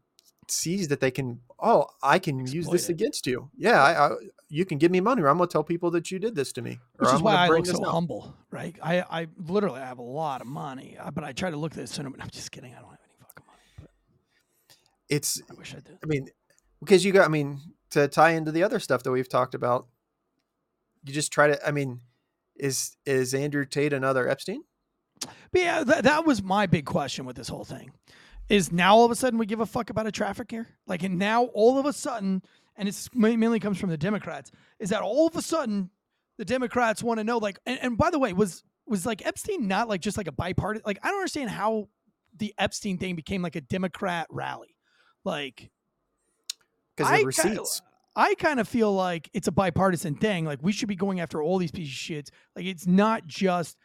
Speaker 6: sees that they can, oh, I can use this
Speaker 5: it.
Speaker 6: against you. Yeah, I, I, you can give me money, or I'm gonna tell people that you did this to me,
Speaker 5: Which
Speaker 6: I'm
Speaker 5: is why I look so
Speaker 6: out.
Speaker 5: humble, right? I, I literally have a lot of money, uh, but I try to look at this and I'm just kidding. I don't have any fucking money, but
Speaker 6: It's,
Speaker 5: I wish I did.
Speaker 6: I mean, because you got, I mean, to tie into the other stuff that we've talked about, you just try to. I mean, is is Andrew Tate another Epstein?
Speaker 5: But yeah, that, that was my big question with this whole thing. Is now all of a sudden we give a fuck about a traffic here? Like, and now all of a sudden, and it's mainly comes from the Democrats, is that all of a sudden the Democrats want to know, like, and, and by the way, was was like Epstein not like just like a bipartisan? Like, I don't understand how the Epstein thing became like a Democrat rally. Like,
Speaker 6: Because
Speaker 5: I
Speaker 6: of
Speaker 5: kinda- I kind of feel like it's a bipartisan thing. Like we should be going after all these pieces of shit. Like it's not just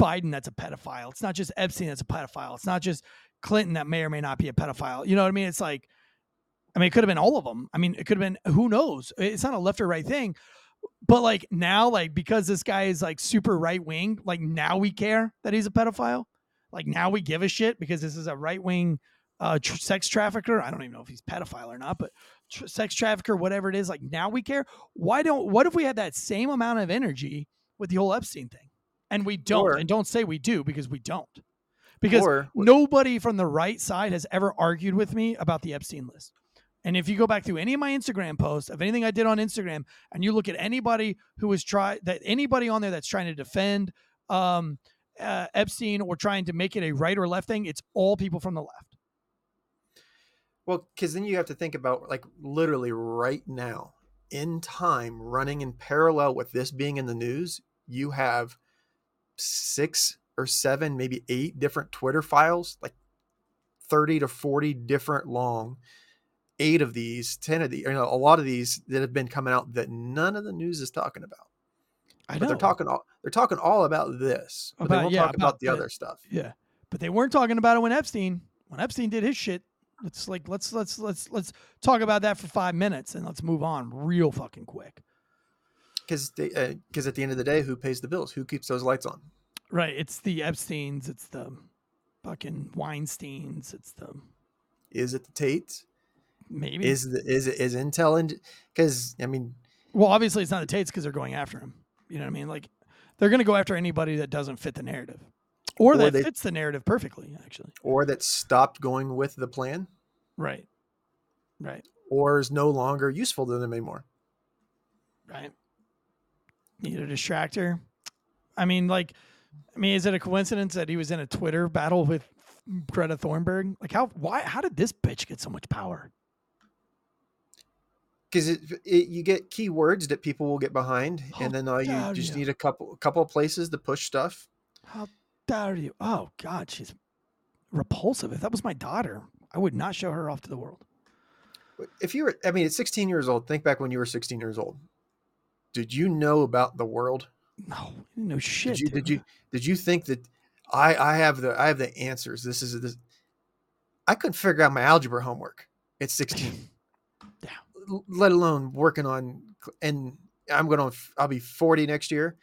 Speaker 5: Biden that's a pedophile. It's not just Epstein that's a pedophile. It's not just Clinton that may or may not be a pedophile. You know what I mean? It's like, I mean, it could have been all of them. I mean, it could have been who knows. It's not a left or right thing. But like now, like because this guy is like super right wing, like now we care that he's a pedophile. Like now we give a shit because this is a right wing uh, tr- sex trafficker. I don't even know if he's pedophile or not, but tr- sex trafficker, whatever it is, like now we care. Why don't? What if we had that same amount of energy with the whole Epstein thing, and we don't, and don't say we do because we don't, because
Speaker 6: Or-
Speaker 5: nobody from the right side has ever argued with me about the Epstein list. And if you go back through any of my Instagram posts of anything I did on Instagram, and you look at anybody who was try that anybody on there that's trying to defend um, uh, Epstein or trying to make it a right or left thing, it's all people from the left.
Speaker 6: Well, because then you have to think about like literally right now in time, running in parallel with this being in the news, you have six or seven, maybe eight different Twitter files, like 30 to 40 different long. Eight of these, 10 of these, you know, a lot of these that have been coming out that none of the news is talking about.
Speaker 5: I
Speaker 6: But
Speaker 5: know.
Speaker 6: they're talking all they're talking all about this. But they
Speaker 5: About-
Speaker 6: won't
Speaker 5: yeah,
Speaker 6: talk about,
Speaker 5: about
Speaker 6: the
Speaker 5: the-
Speaker 6: other stuff.
Speaker 5: Yeah, but they weren't talking about it when Epstein when Epstein did his shit. It's like let's let's let's let's talk about that for five minutes and let's move on real fucking quick.
Speaker 6: Because because uh, at the end of the day, who pays the bills? Who keeps those lights on?
Speaker 5: Right? It's the Epstein's. It's the fucking Weinstein's. It's the
Speaker 6: Is it the Tates?
Speaker 5: Maybe.
Speaker 6: is the, is is Intel and because I mean
Speaker 5: well, obviously it's not the Tates because they're going after him. You know what I mean? Like they're going to go after anybody that doesn't fit the narrative, or,
Speaker 6: Or
Speaker 5: that
Speaker 6: they-
Speaker 5: fits the narrative perfectly. Actually,
Speaker 6: or that stopped going with the plan
Speaker 5: right, right,
Speaker 6: or is no longer useful to them anymore.
Speaker 5: right. Need a distractor. I mean, like, I mean, is it a coincidence that he was in a Twitter battle with Greta Thunberg? Like, how? Why? How did this bitch get so much power?
Speaker 6: Because it, it, you get keywords that people will get behind,
Speaker 5: How
Speaker 6: and then all you just
Speaker 5: you.
Speaker 6: need a couple a couple of places to push stuff.
Speaker 5: How dare you? Oh God, she's repulsive. If that was my daughter, I would not show her off to the world.
Speaker 6: If you were, I mean, at 16 years old, think back when you were 16 years old. Did you know about the world?
Speaker 5: No, no shit.
Speaker 6: Did you, did you, did you think that I, I have the, I have the answers. This is this. I couldn't figure out my algebra homework at 16. (laughs) Let alone working on, and I'm going to, I'll be 40 next year.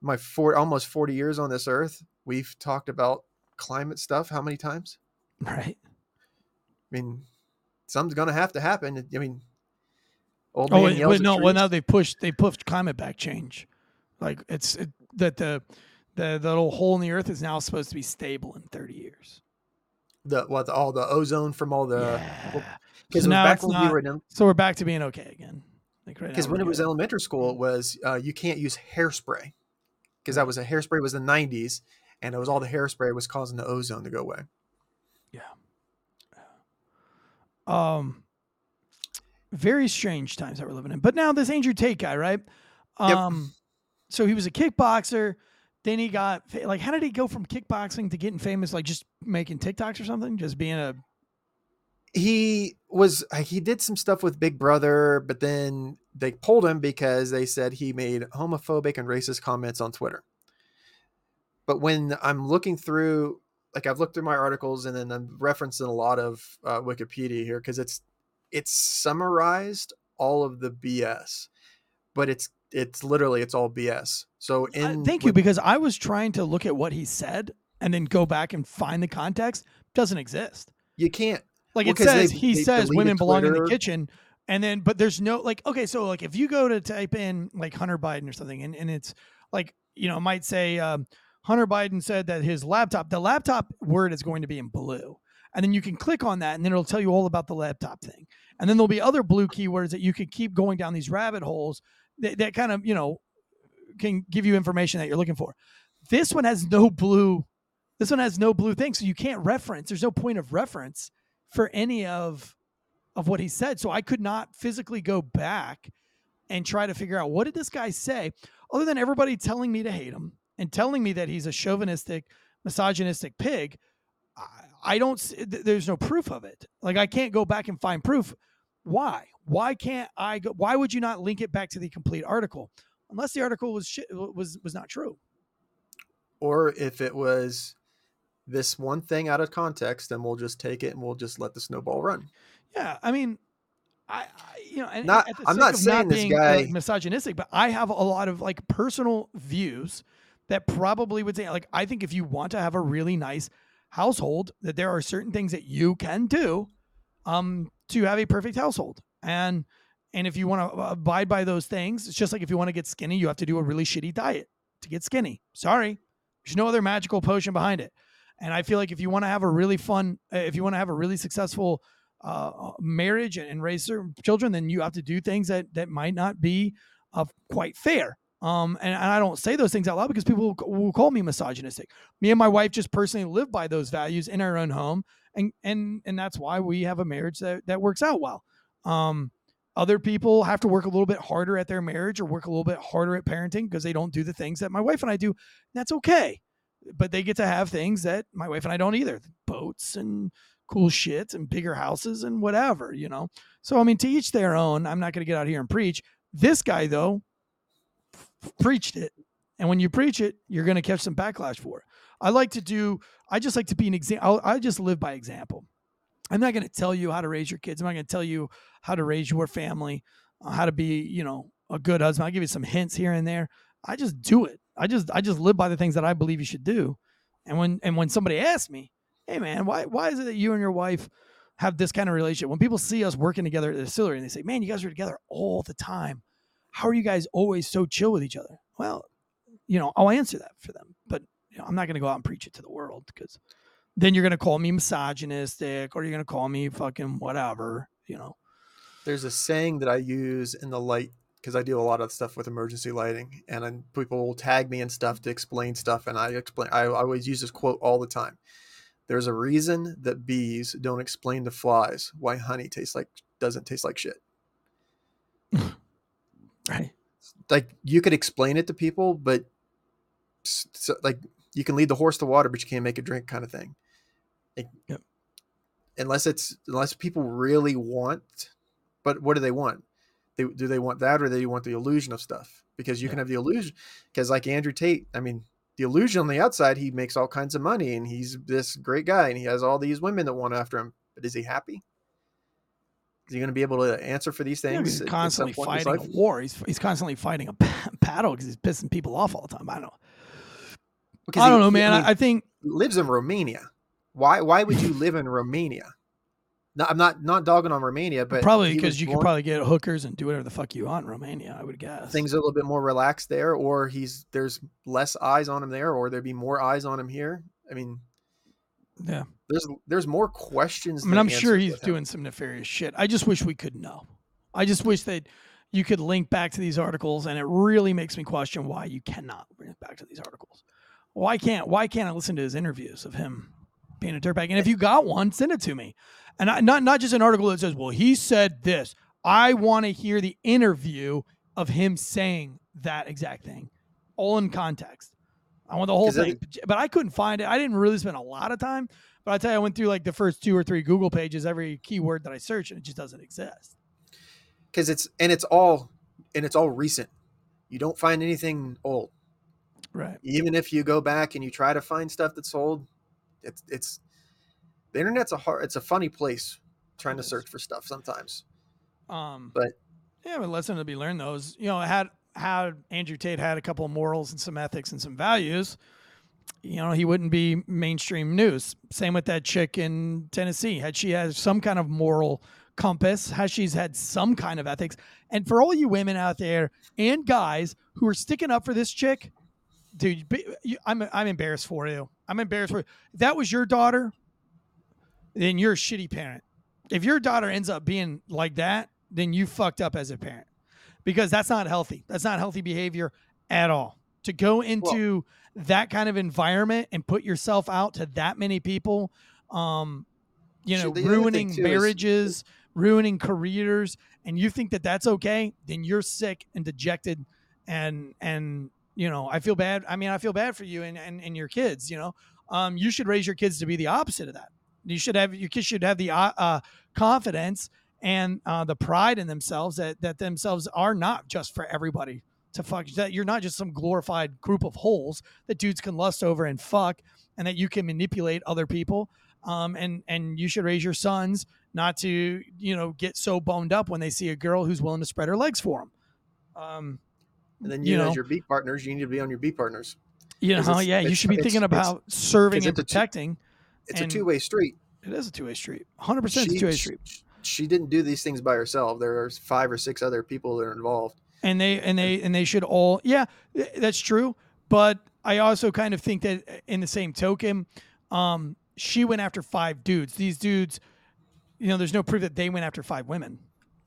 Speaker 6: My four, almost 40 years on this earth. We've talked about climate stuff. How many times? (laughs)
Speaker 5: Right.
Speaker 6: I mean, something's going to have to happen. I mean, old
Speaker 5: Oh,
Speaker 6: man
Speaker 5: wait,
Speaker 6: yells
Speaker 5: wait,
Speaker 6: at
Speaker 5: no. Well, now they pushed they pushed climate back change. Like it's it, that the the the little hole in the earth is now supposed to be stable in 30 years.
Speaker 6: The what the, all the ozone from all the
Speaker 5: yeah.
Speaker 6: because
Speaker 5: So now
Speaker 6: back when
Speaker 5: not-
Speaker 6: we were in
Speaker 5: So we're back to being okay again. Like right
Speaker 6: because when it was
Speaker 5: good.
Speaker 6: elementary school it was uh, you can't use hairspray because that was a hairspray was the 90s and it was all the hairspray was causing the ozone to go away Yeah.
Speaker 5: um very strange times that we're living in. But now this Andrew Tate guy, right?
Speaker 6: Yep.
Speaker 5: Um so he was a kickboxer, then he got like how did he go from kickboxing to getting famous like just making TikToks or something? Just being a
Speaker 6: he was uh, he did some stuff with big brother but then they pulled him because they said he made homophobic and racist comments on twitter but when i'm looking through like i've looked through my articles and then i'm referencing a lot of uh, wikipedia here because it's it's summarized all of the bs but it's it's literally it's all bs so
Speaker 5: Uh,
Speaker 6: in
Speaker 5: thank you because I was trying to look at what he said and then go back and find the context. Doesn't exist.
Speaker 6: you can't
Speaker 5: Like
Speaker 6: Well,
Speaker 5: it says,
Speaker 6: they-
Speaker 5: he
Speaker 6: they
Speaker 5: says women belong in the kitchen, and then but there's no like okay, so like if you go to type in like Hunter Biden or something, and, and it's like you know might say um, Hunter Biden said that his laptop, the laptop word is going to be in blue, and then you can click on that, and then it'll tell you all about the laptop thing, and then there'll be other blue keywords that you could keep going down these rabbit holes that, that kind of you know can give you information that you're looking for. This one has no blue. This one has no blue thing, so you can't reference. There's no point of reference for any of of what he said. So I could not physically go back and try to figure out what did this guy say, other than everybody telling me to hate him and telling me that he's a chauvinistic, misogynistic pig. I, I don't. There's no proof of it. Like I can't go back and find proof. Why? Why can't I go? Why would you not link it back to the complete article? Unless the article was shit, was was not true.
Speaker 6: or if it was this one thing out of context then we'll just take it and we'll just let the snowball run
Speaker 5: Yeah, I mean, I, I you know, and
Speaker 6: Not- I'm not saying this
Speaker 5: being, uh,
Speaker 6: guy-
Speaker 5: like, misogynistic, but I have a lot of like personal views that probably would say, like, I think if you want to have a really nice household, that there are certain things that you can do, um, to have a perfect household, and and if you want to abide by those things, it's just like if you want to get skinny, you have to do a really shitty diet to get skinny. Sorry, there's no other magical potion behind it. And I feel like if you want to have a really fun, uh, if you want to have a really successful uh, marriage and, and raise certain children, then you have to do things that that might not be uh, quite fair. Um, and, and I don't say those things out loud because people will, will call me misogynistic. Me and my wife just personally live by those values in our own home, and and and that's why we have a marriage that that works out well. Um, other people have to work a little bit harder at their marriage or work a little bit harder at parenting because they don't do the things that my wife and I do. That's okay. But they get to have things that my wife and I don't either boats and cool shit and bigger houses and whatever, you know? So, I mean, to each their own. I'm not going to get out here and preach. This guy, though, f- preached it. And when you preach it, you're going to catch some backlash for it. I like to do, I just like to be an example. I just live by example. I'm not going to tell you how to raise your kids. I'm not going to tell you how to raise your family, uh, how to be, you know, a good husband. I'll give you some hints here and there. I just do it. I just I just live by the things that I believe you should do. And when and when somebody asks me, "Hey man, why why is it that you and your wife have this kind of relationship?" When people see us working together at the distillery and they say, "Man, you guys are together all the time. How are you guys always so chill with each other?" Well, you know, I'll answer that for them, but you know, I'm not going to go out and preach it to the world because then you're going to call me misogynistic or you're going to call me fucking whatever, you know.
Speaker 6: there's a saying that I use in the light because I do a lot of stuff with emergency lighting, and then people will tag me and stuff to explain stuff, and I explain. I, I always use this quote all the time. There's a reason that bees don't explain to flies why honey tastes like doesn't taste like shit. (laughs)
Speaker 5: Right.
Speaker 6: Like you could explain it to people, but so, like you can lead the horse to water, but you can't make it drink, kind of thing.
Speaker 5: Yep.
Speaker 6: Unless it's unless people really want, but what do they want? They, do they want that or do they want the illusion of stuff? Because you can have the illusion. Because like Andrew Tate, I mean, the illusion on the outside, he makes all kinds of money and he's this great guy and he has all these women that want after him. But is he happy? Is he going to be able to answer for these
Speaker 5: Yeah,
Speaker 6: things?
Speaker 5: he's
Speaker 6: at some
Speaker 5: constantly
Speaker 6: point in his
Speaker 5: fighting a war. He's he's constantly fighting a (laughs) battle because he's pissing people off all the time. I don't.
Speaker 6: Because
Speaker 5: I don't
Speaker 6: he-
Speaker 5: know, man.
Speaker 6: I,
Speaker 5: I think
Speaker 6: lives in Romania. Why? Why would you live in Romania? No, I'm not not dogging on Romania, but
Speaker 5: probably because you could
Speaker 6: born-
Speaker 5: probably get hookers and do whatever the fuck you want in Romania. I would guess.
Speaker 6: things are a little bit more relaxed there, or he's there's less eyes on him there, or there'd be more eyes on him here. I mean,
Speaker 5: yeah.
Speaker 6: there's there's more questions.
Speaker 5: I mean, I'm sure he's doing some nefarious shit. I just wish we could know. I just wish that you could link back to these articles, and it really makes me question why you cannot link back to these articles. Why can't Why can't I listen to his interviews of him being a dirtbag? And if you got one, send it to me. And I, not not just an article that says, "Well, he said this." I want to hear the interview of him saying that exact thing, all in context. I want the whole thing, but I couldn't find it. I didn't really spend a lot of time, but I tell you, I went through like the first two or three Google pages, every keyword that I searched, and it just doesn't exist.
Speaker 6: because it's and it's all and it's all recent. You don't find anything old.
Speaker 5: Right.
Speaker 6: Even if you go back and you try to find stuff that's old, it's it's the internet's a hard it's a funny place trying to search for stuff sometimes.
Speaker 5: Um,
Speaker 6: But-
Speaker 5: yeah, but lesson to be learned though is you know had had Andrew Tate had a couple of morals and some ethics and some values, you know he wouldn't be mainstream news. Same with that chick in Tennessee. Had she had some kind of moral compass, has she's had some kind of ethics, and for all you women out there and guys who are sticking up for this chick, dude, you- I'm I'm embarrassed for you. I'm embarrassed for you. If that was your daughter, then you're a shitty parent. If your daughter ends up being like that, then you fucked up as a parent because that's not healthy. That's not healthy behavior at all. To go into that kind of environment and put yourself out to that many people, um, you know,
Speaker 6: Shoot, the other thing,
Speaker 5: ruining
Speaker 6: too, is-
Speaker 5: marriages, ruining careers, and you think that that's okay, then you're sick and dejected, and and you know, I feel bad. I mean, I feel bad for you and and, and your kids. You know, um, you should raise your kids to be the opposite of that. You should have your kids should have the uh, uh, confidence and uh, the pride in themselves that that themselves are not just for everybody to fuck. That you're not just some glorified group of holes that dudes can lust over and fuck, and that you can manipulate other people. Um, and and you should raise your sons not to you know get so boned up when they see a girl who's willing to spread her legs for them. Um,
Speaker 6: And then
Speaker 5: You
Speaker 6: you,
Speaker 5: know.
Speaker 6: as your beat partners, you need to be on your beat partners.
Speaker 5: you know, yeah, you should be thinking about serving and protecting.
Speaker 6: It's a two way street.
Speaker 5: It is a two way street. 100 percent a two way street.
Speaker 6: She didn't do these things by herself. There are five or six other people that are involved.
Speaker 5: and they and they and they should all yeah that's true but i also kind of think that in the same token um she went after five dudes these dudes you know there's no proof that they went after five women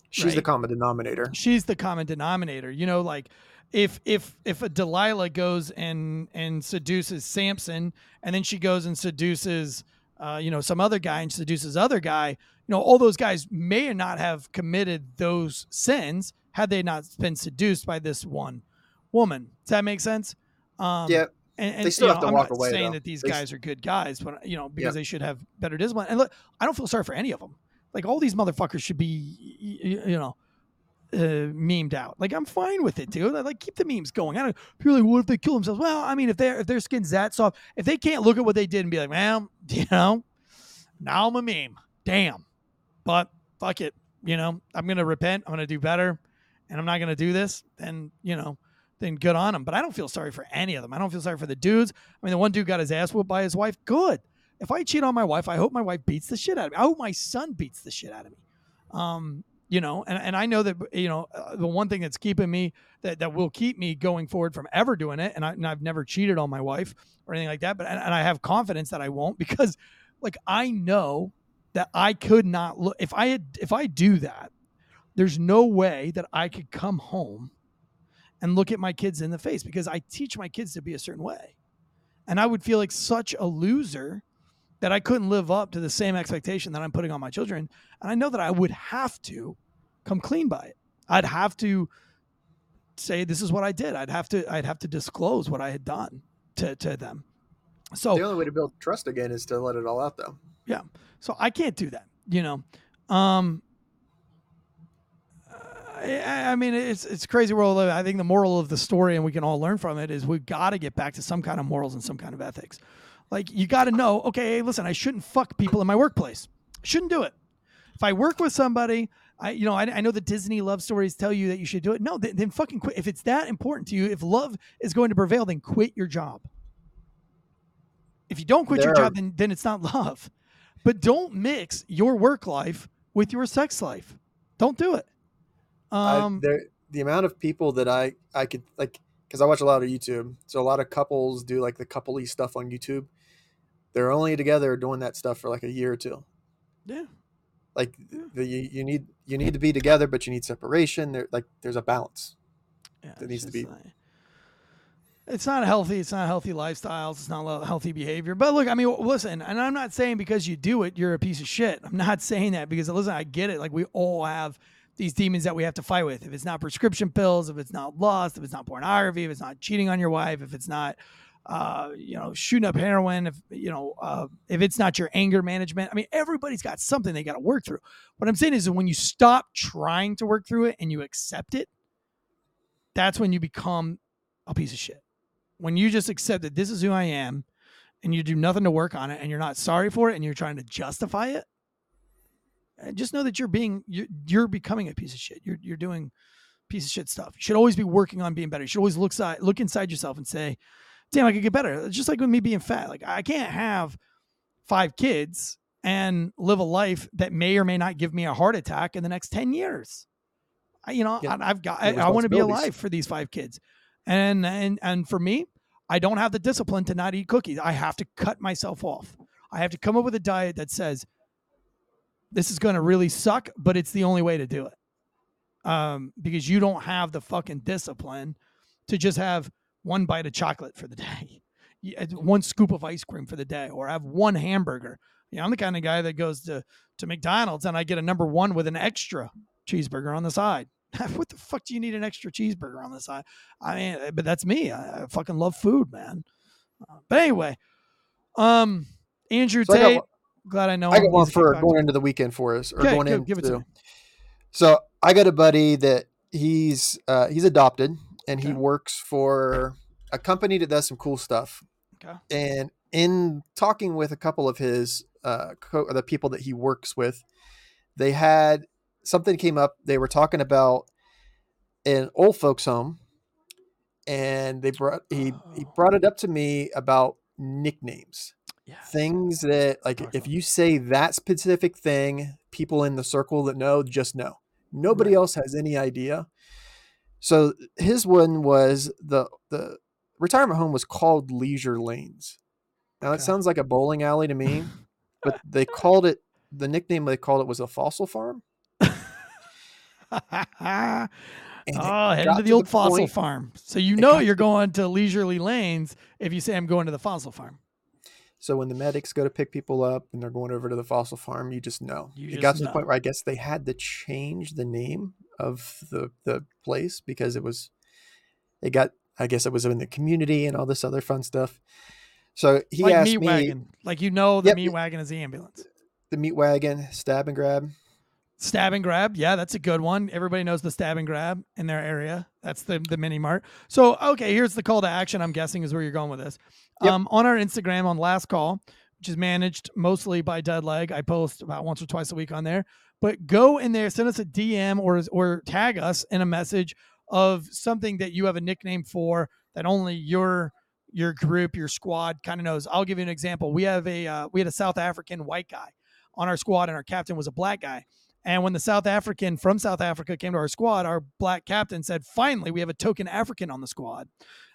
Speaker 6: She's the common denominator.
Speaker 5: she's the common denominator you know like if if if a delilah goes and and seduces samson and then she goes and seduces uh, you know some other guy and seduces other guy you know all those guys may not have committed those sins had they not been seduced by this one woman does that make sense um
Speaker 6: Yeah,
Speaker 5: and, and,
Speaker 6: They still
Speaker 5: you
Speaker 6: have
Speaker 5: know,
Speaker 6: to
Speaker 5: I'm
Speaker 6: walk
Speaker 5: not
Speaker 6: away,
Speaker 5: saying
Speaker 6: though.
Speaker 5: that these
Speaker 6: They
Speaker 5: guys are good guys, but you know because
Speaker 6: Yeah.
Speaker 5: they should have better discipline. And look, I don't feel sorry for any of them. Like all these motherfuckers should be, y- y- you know, uh, memed out. Like I'm fine with it, dude. Like keep the memes going. I don't. People like, what if they kill themselves? Well, I mean, if their if their skin's that soft, if they can't look at what they did and be like, well, (laughs) you know, now I'm a meme. Damn. But fuck it. You know, I'm gonna repent. I'm gonna do better, and I'm not gonna do this. Then you know, then good on them. But I don't feel sorry for any of them. I don't feel sorry for the dudes. I mean, the one dude got his ass whooped by his wife. Good. If I cheat on my wife, I hope my wife beats the shit out of me. I hope my son beats the shit out of me. Um, you know, and, and I know that you know uh, the one thing that's keeping me that, that will keep me going forward from ever doing it, and, I, and I've never cheated on my wife or anything like that, but and, and I have confidence that I won't (laughs) because, like, I know that I could not look if I had if I do that, there's no way that I could come home and look at my kids in the face because I teach my kids to be a certain way. And I would feel like such a loser that I couldn't live up to the same expectation that I'm putting on my children. And I know that I would have to come clean by it. I'd have to say this is what I did. I'd have to I'd have to disclose what I had done to, to them. So
Speaker 6: The only way to build trust again is to let it all out, though.
Speaker 5: Yeah. So I can't do that, you know. Um I, I mean, it's it's crazy world. I think the moral of the story, and we can all learn from it, is we've got to get back to some kind of morals and some kind of ethics. Like you got to know, okay, hey, listen, I shouldn't fuck people in my workplace. Shouldn't do it. If I work with somebody, I you know, I, I know the Disney love stories tell you that you should do it. No, then, then fucking quit. If it's that important to you, if love is going to prevail, then quit your job. If you don't quit your
Speaker 6: There are-
Speaker 5: job, then then it's not love. But don't mix your work life with your sex life. Don't do it.
Speaker 6: I,
Speaker 5: Um,
Speaker 6: there, the amount of people that I I could like because I watch a lot of YouTube, so a lot of couples do like the coupley stuff on YouTube. They're only together doing that stuff for like a year or two.
Speaker 5: yeah.
Speaker 6: Like the, you, you need you need to be together, but you need separation. There like there's a balance.
Speaker 5: Yeah,
Speaker 6: That needs to be-
Speaker 5: like- it's not healthy. It's not healthy lifestyles. It's not healthy behavior. But look, I mean, w- listen, and I'm not saying because you do it, you're a piece of shit. I'm not (laughs) saying that because listen, I get it. Like we all have these demons that we have to fight with. If it's not prescription pills, if it's not lust, if it's not pornography, if it's not cheating on your wife, if it's not, uh, you know, shooting up heroin, if you know, uh, if it's not your anger management. I mean, everybody's got something they got to work through. What I'm saying is, when you stop trying to work through it and you accept it, that's when you become a piece of shit. When you just accept that this is who I am and you do nothing to work on it and you're not sorry for it and you're trying to justify it, Uh, just know that you're being you're, you're becoming a piece of shit. You're you're doing piece of shit stuff. You should always be working on being better. You should always look side, look inside yourself and say, "Damn, I could get better." It's just like with me being fat. Like I can't have five kids and live a life that may or may not give me a heart attack in the next 10 years. I, you know,
Speaker 6: Yeah.
Speaker 5: I, I've got I, I want to be alive for these five kids. And and and for me, I don't have the discipline to not eat cookies. I have to cut myself off. I have to come up with a diet that says this is going to really suck, but it's the only way to do it. Um, because you don't have the fucking discipline to just have one bite of chocolate for the (laughs) day, uh, one scoop of ice cream for the day, or have one hamburger. You know, I'm the kind of guy that goes to to McDonald's and I get a number one with an extra cheeseburger on the side. (laughs) what the fuck do you need an extra cheeseburger on the side? I mean, uh, but that's me. I, I fucking love food, man. Uh, but anyway, um, Andrew
Speaker 6: So
Speaker 5: Tate. Glad I know.
Speaker 6: I got one for going into the weekend for us, or
Speaker 5: Okay,
Speaker 6: going
Speaker 5: give-
Speaker 6: in.
Speaker 5: give it to me.
Speaker 6: So I got a buddy that he's uh, he's adopted, and he works for a company that does some cool stuff.
Speaker 5: Okay.
Speaker 6: And in talking with a couple of his uh, co- the people that he works with, they had something came up. They were talking about an old folks home, and they brought he he
Speaker 5: Oh.
Speaker 6: brought it up to me about nicknames
Speaker 5: Yeah.
Speaker 6: things that like
Speaker 5: Talk
Speaker 6: if you say that specific thing people in the circle that know just know nobody
Speaker 5: Right.
Speaker 6: else has any idea so his one was the the retirement home was called leisure lanes now it sounds like a bowling alley to me (laughs) but they called it the nickname they called it was a fossil farm
Speaker 5: oh,
Speaker 6: And it
Speaker 5: oh,
Speaker 6: heading
Speaker 5: to the
Speaker 6: to
Speaker 5: old
Speaker 6: the
Speaker 5: fossil
Speaker 6: point-
Speaker 5: farm. So you know you're
Speaker 6: to-
Speaker 5: going to leisurely lanes if you say I'm going to the fossil farm.
Speaker 6: So when the medics go to pick people up and they're going over to the fossil farm you just know
Speaker 5: You
Speaker 6: it
Speaker 5: just
Speaker 6: got to the point where i guess they had to change the name of the the place because it was it got i guess it was in the community and all this other fun stuff so he
Speaker 5: like
Speaker 6: asked
Speaker 5: meat
Speaker 6: me
Speaker 5: wagon. Like you know the
Speaker 6: Yep.
Speaker 5: meat wagon is the ambulance.
Speaker 6: the meat wagon stab and grab
Speaker 5: Stab and grab. Yeah, that's a good one. Everybody knows the stab and grab in their area. That's the the mini mart. So okay, here's the call to action. I'm guessing is where you're going with this.
Speaker 6: Yep.
Speaker 5: Um, on our Instagram on last call, which is managed mostly by Dead Leg. I post about once or twice a week on there. But go in there, send us a DM or or tag us in a message of something that you have a nickname for that only your your group, your squad kind of knows. I'll give you an example. We have a uh, we had a South African white guy on our squad, and our captain was a black guy. And when the South African from South Africa came to our squad, our black captain said, "Finally, we have a token African on the squad."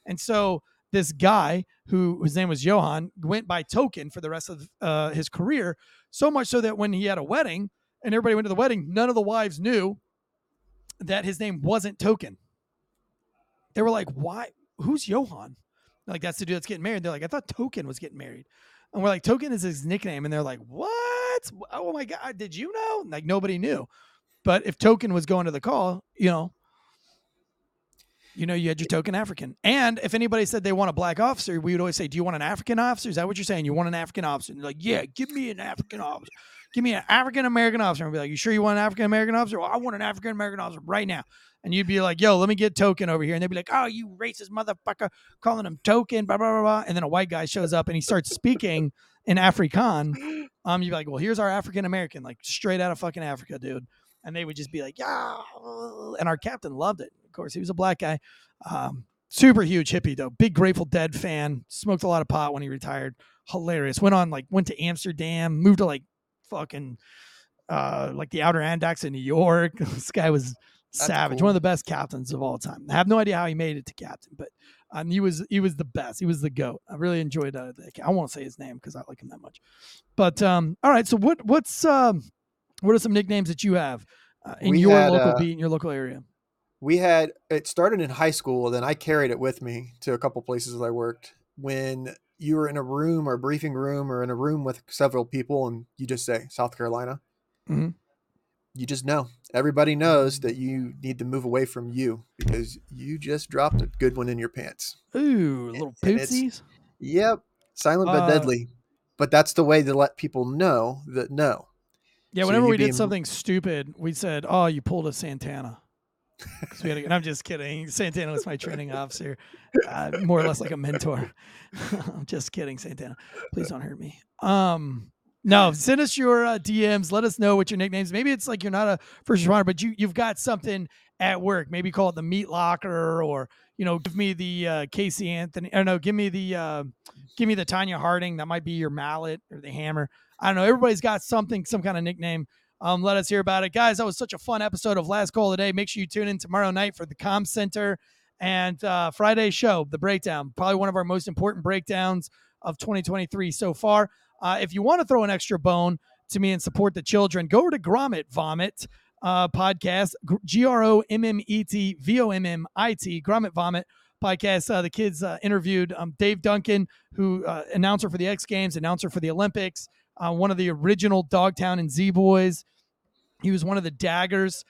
Speaker 5: And so this guy, who his name was Johan, went by token for the rest of uh, his career. So much so that when he had a wedding and everybody went to the wedding, none of the wives knew that his name wasn't token. They were like, "Why? Who's Johan?" Like that's the dude that's getting married. They're like, "I thought Token was getting married." And we're like, Token is his nickname. And they're like, What? Oh my God. Did you know? Like nobody knew. But if Token was going to the call, you know, You know, you had your token African. And if anybody said they want a black officer, we would always say, Do you want an African officer? Is that what you're saying? You want an African officer? And they're like, Yeah, give me an African officer. Give me an African American officer. And I'd be like, You sure you want an African American officer? Well, I want an African American officer right now. And you'd be like, Yo, let me get token over here. And they'd be like, Oh, you racist motherfucker, calling him token, blah, blah, blah, blah. And then a white guy shows up and he starts speaking in Afrikaan. (gasps) Um, you'd be like, Well, here's our African American, like straight out of fucking Africa, dude. And they would just be like, Yeah. And our captain loved it. Of course, he was a black guy. Um, super huge hippie though. Big Grateful Dead fan. Smoked a lot of pot when he retired. Hilarious. Went on like went to Amsterdam. Moved to like fucking uh like the Adirondacks in New York. (laughs) this guy was savage.
Speaker 6: cool.
Speaker 5: One of the best captains of all time. I have no idea how he made it to captain, but um, he was he was the best. He was the goat. I really enjoyed. Uh, the, I won't say his name because I like him that much. But um, all right. So what what's um, what are some nicknames that you have uh, in
Speaker 6: We
Speaker 5: your
Speaker 6: had,
Speaker 5: local
Speaker 6: uh,
Speaker 5: beat in your local area?
Speaker 6: we had it started in high school then i carried it with me to a couple places that i worked when you were in a room or a briefing room or in a room with several people and you just say south carolina
Speaker 5: Mhm.
Speaker 6: You just know everybody knows that you need to move away from you because you just dropped a good one in your pants
Speaker 5: Ooh, little
Speaker 6: and
Speaker 5: pootsies.
Speaker 6: yep silent but
Speaker 5: Uh,
Speaker 6: deadly but that's the way to let people know that no
Speaker 5: Yeah,
Speaker 6: so
Speaker 5: whenever we did
Speaker 6: being-
Speaker 5: something stupid, we said, "Oh, you pulled a Santana." a- and I'm just kidding. Santana was my training officer, uh, more or less like a mentor. (laughs) I'm just kidding, Santana. Please don't hurt me. Um, no, send us your uh, DMs. Let us know what your nicknames. Maybe it's like you're not a first responder, but you you've got something at work. Maybe call it the meat locker, or you know, give me the uh, Casey Anthony. Or no, give me the uh, give me the Tonya Harding. That might be your mallet or the hammer. I don't know. Everybody's got something, some kind of nickname. Um, let us hear about it, guys. That was such a fun episode of Last Call of the Day. Make sure you tune in tomorrow night for the Com Center and uh, Friday show, the breakdown. Probably one of our most important breakdowns of 2023 so far. Uh, if you want to throw an extra bone to me and support the children, go over to Grommet Vomit uh, podcast, G R O M M E T V O M M I T, Grommet Vomit podcast. Uh, the kids uh, interviewed um, Dave Duncan, who uh, announcer for the X Games, announcer for the Olympics, uh, one of the original Dogtown and Z Boys. He was one of the daggers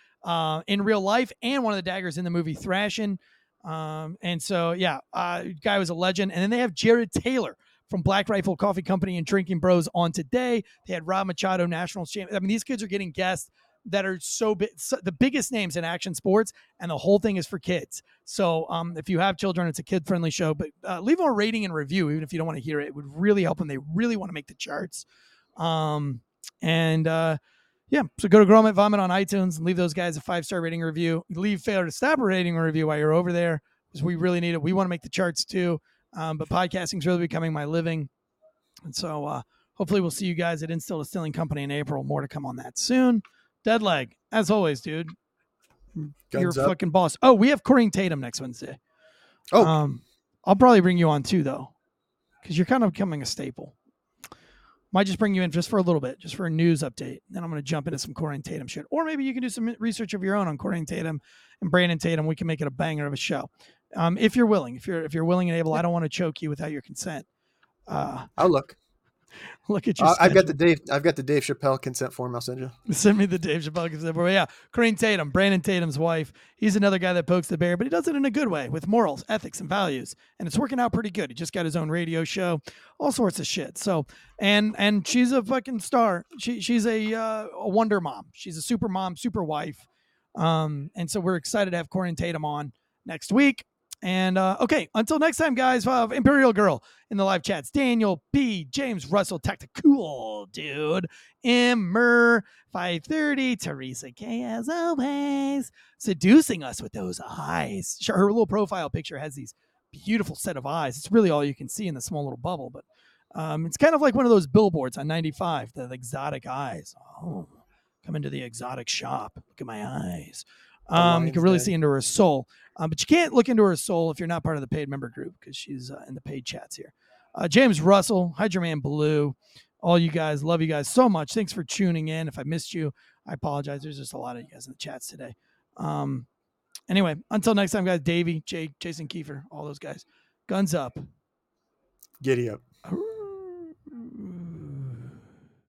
Speaker 5: in real life and one of the daggers in the movie Thrashin'. Um, and so, yeah, guy was a legend. And then they have Jared Taylor from Black Rifle Coffee Company and Drinking Bros on today. They had Rob Machado, national champion. I mean, these kids are getting guests that are so big, so, the biggest names in action sports, and the whole thing is for kids. So, um, if you have children, it's a kid friendly show. But uh, leave them a rating and review, even if you don't want to hear it. It would really help them. They really want to make the charts. Um, and uh, yeah, so go to Grommet Vomit on iTunes and leave those guys a five star rating review. Leave Failure to Stop a rating review while you're over there because we really need it. We want to make the charts too. Um, but podcasting's really becoming my living. And so uh, hopefully we'll see you guys at Instill Distilling Company in April. More to come on that soon. Dead leg, as always, dude. You're
Speaker 6: Guns
Speaker 5: a
Speaker 6: up.
Speaker 5: fucking boss. Oh, we have Corinne Tatum next Wednesday.
Speaker 6: Oh.
Speaker 5: Um, I'll probably bring you on too, though, because you're kind of becoming a staple. Might just bring you in just for a little bit, just for a news update. Then I'm going to jump into some Corinne Tatum shit. Or maybe you can do some research of your own on Corinne Tatum and Brandon Tatum. We can make it a banger of a show. Um, if you're willing, if you're if you're willing and able, I don't want to choke you without your consent. Uh,
Speaker 6: i'll look (laughs)
Speaker 5: look at your.
Speaker 6: Uh, i've got the dave i've got the dave chappelle consent form i'll send you
Speaker 5: Send me the Dave Chappelle consent form. Yeah, Corinne Tatum, Brandon Tatum's wife. He's another guy that pokes the bear, but he does it in a good way with morals, ethics, and values, and it's working out pretty good. He just got his own radio show, all sorts of shit. So, and and she's a fucking star. She she's a uh, a wonder mom. She's a super mom, super wife. Um, and so we're excited to have Corinne Tatum on next week. And uh, okay, until next time, guys. Uh, Imperial Girl in the live chats. Daniel P. James Russell, tactical dude. Immer 530. Teresa K. As always, seducing us with those eyes. Her little profile picture has these beautiful set of eyes. It's really all you can see in the small little bubble, but um, it's kind of like one of those billboards on 95, the exotic eyes. Oh, come into the exotic shop. Look at my eyes. Um, you can really
Speaker 6: den.
Speaker 5: see into her soul. Um, but you can't look into her soul if you're not part of the paid member group because she's uh, in the paid chats here. Uh, James Russell, Hydroman Blue, all you guys, love you guys so much. Thanks for tuning in. If I missed you, I apologize. There's just a lot of you guys in the chats today. Um, anyway, until next time, guys, Davey, Jay, Jason Kiefer, all those guys, guns up.
Speaker 6: giddy up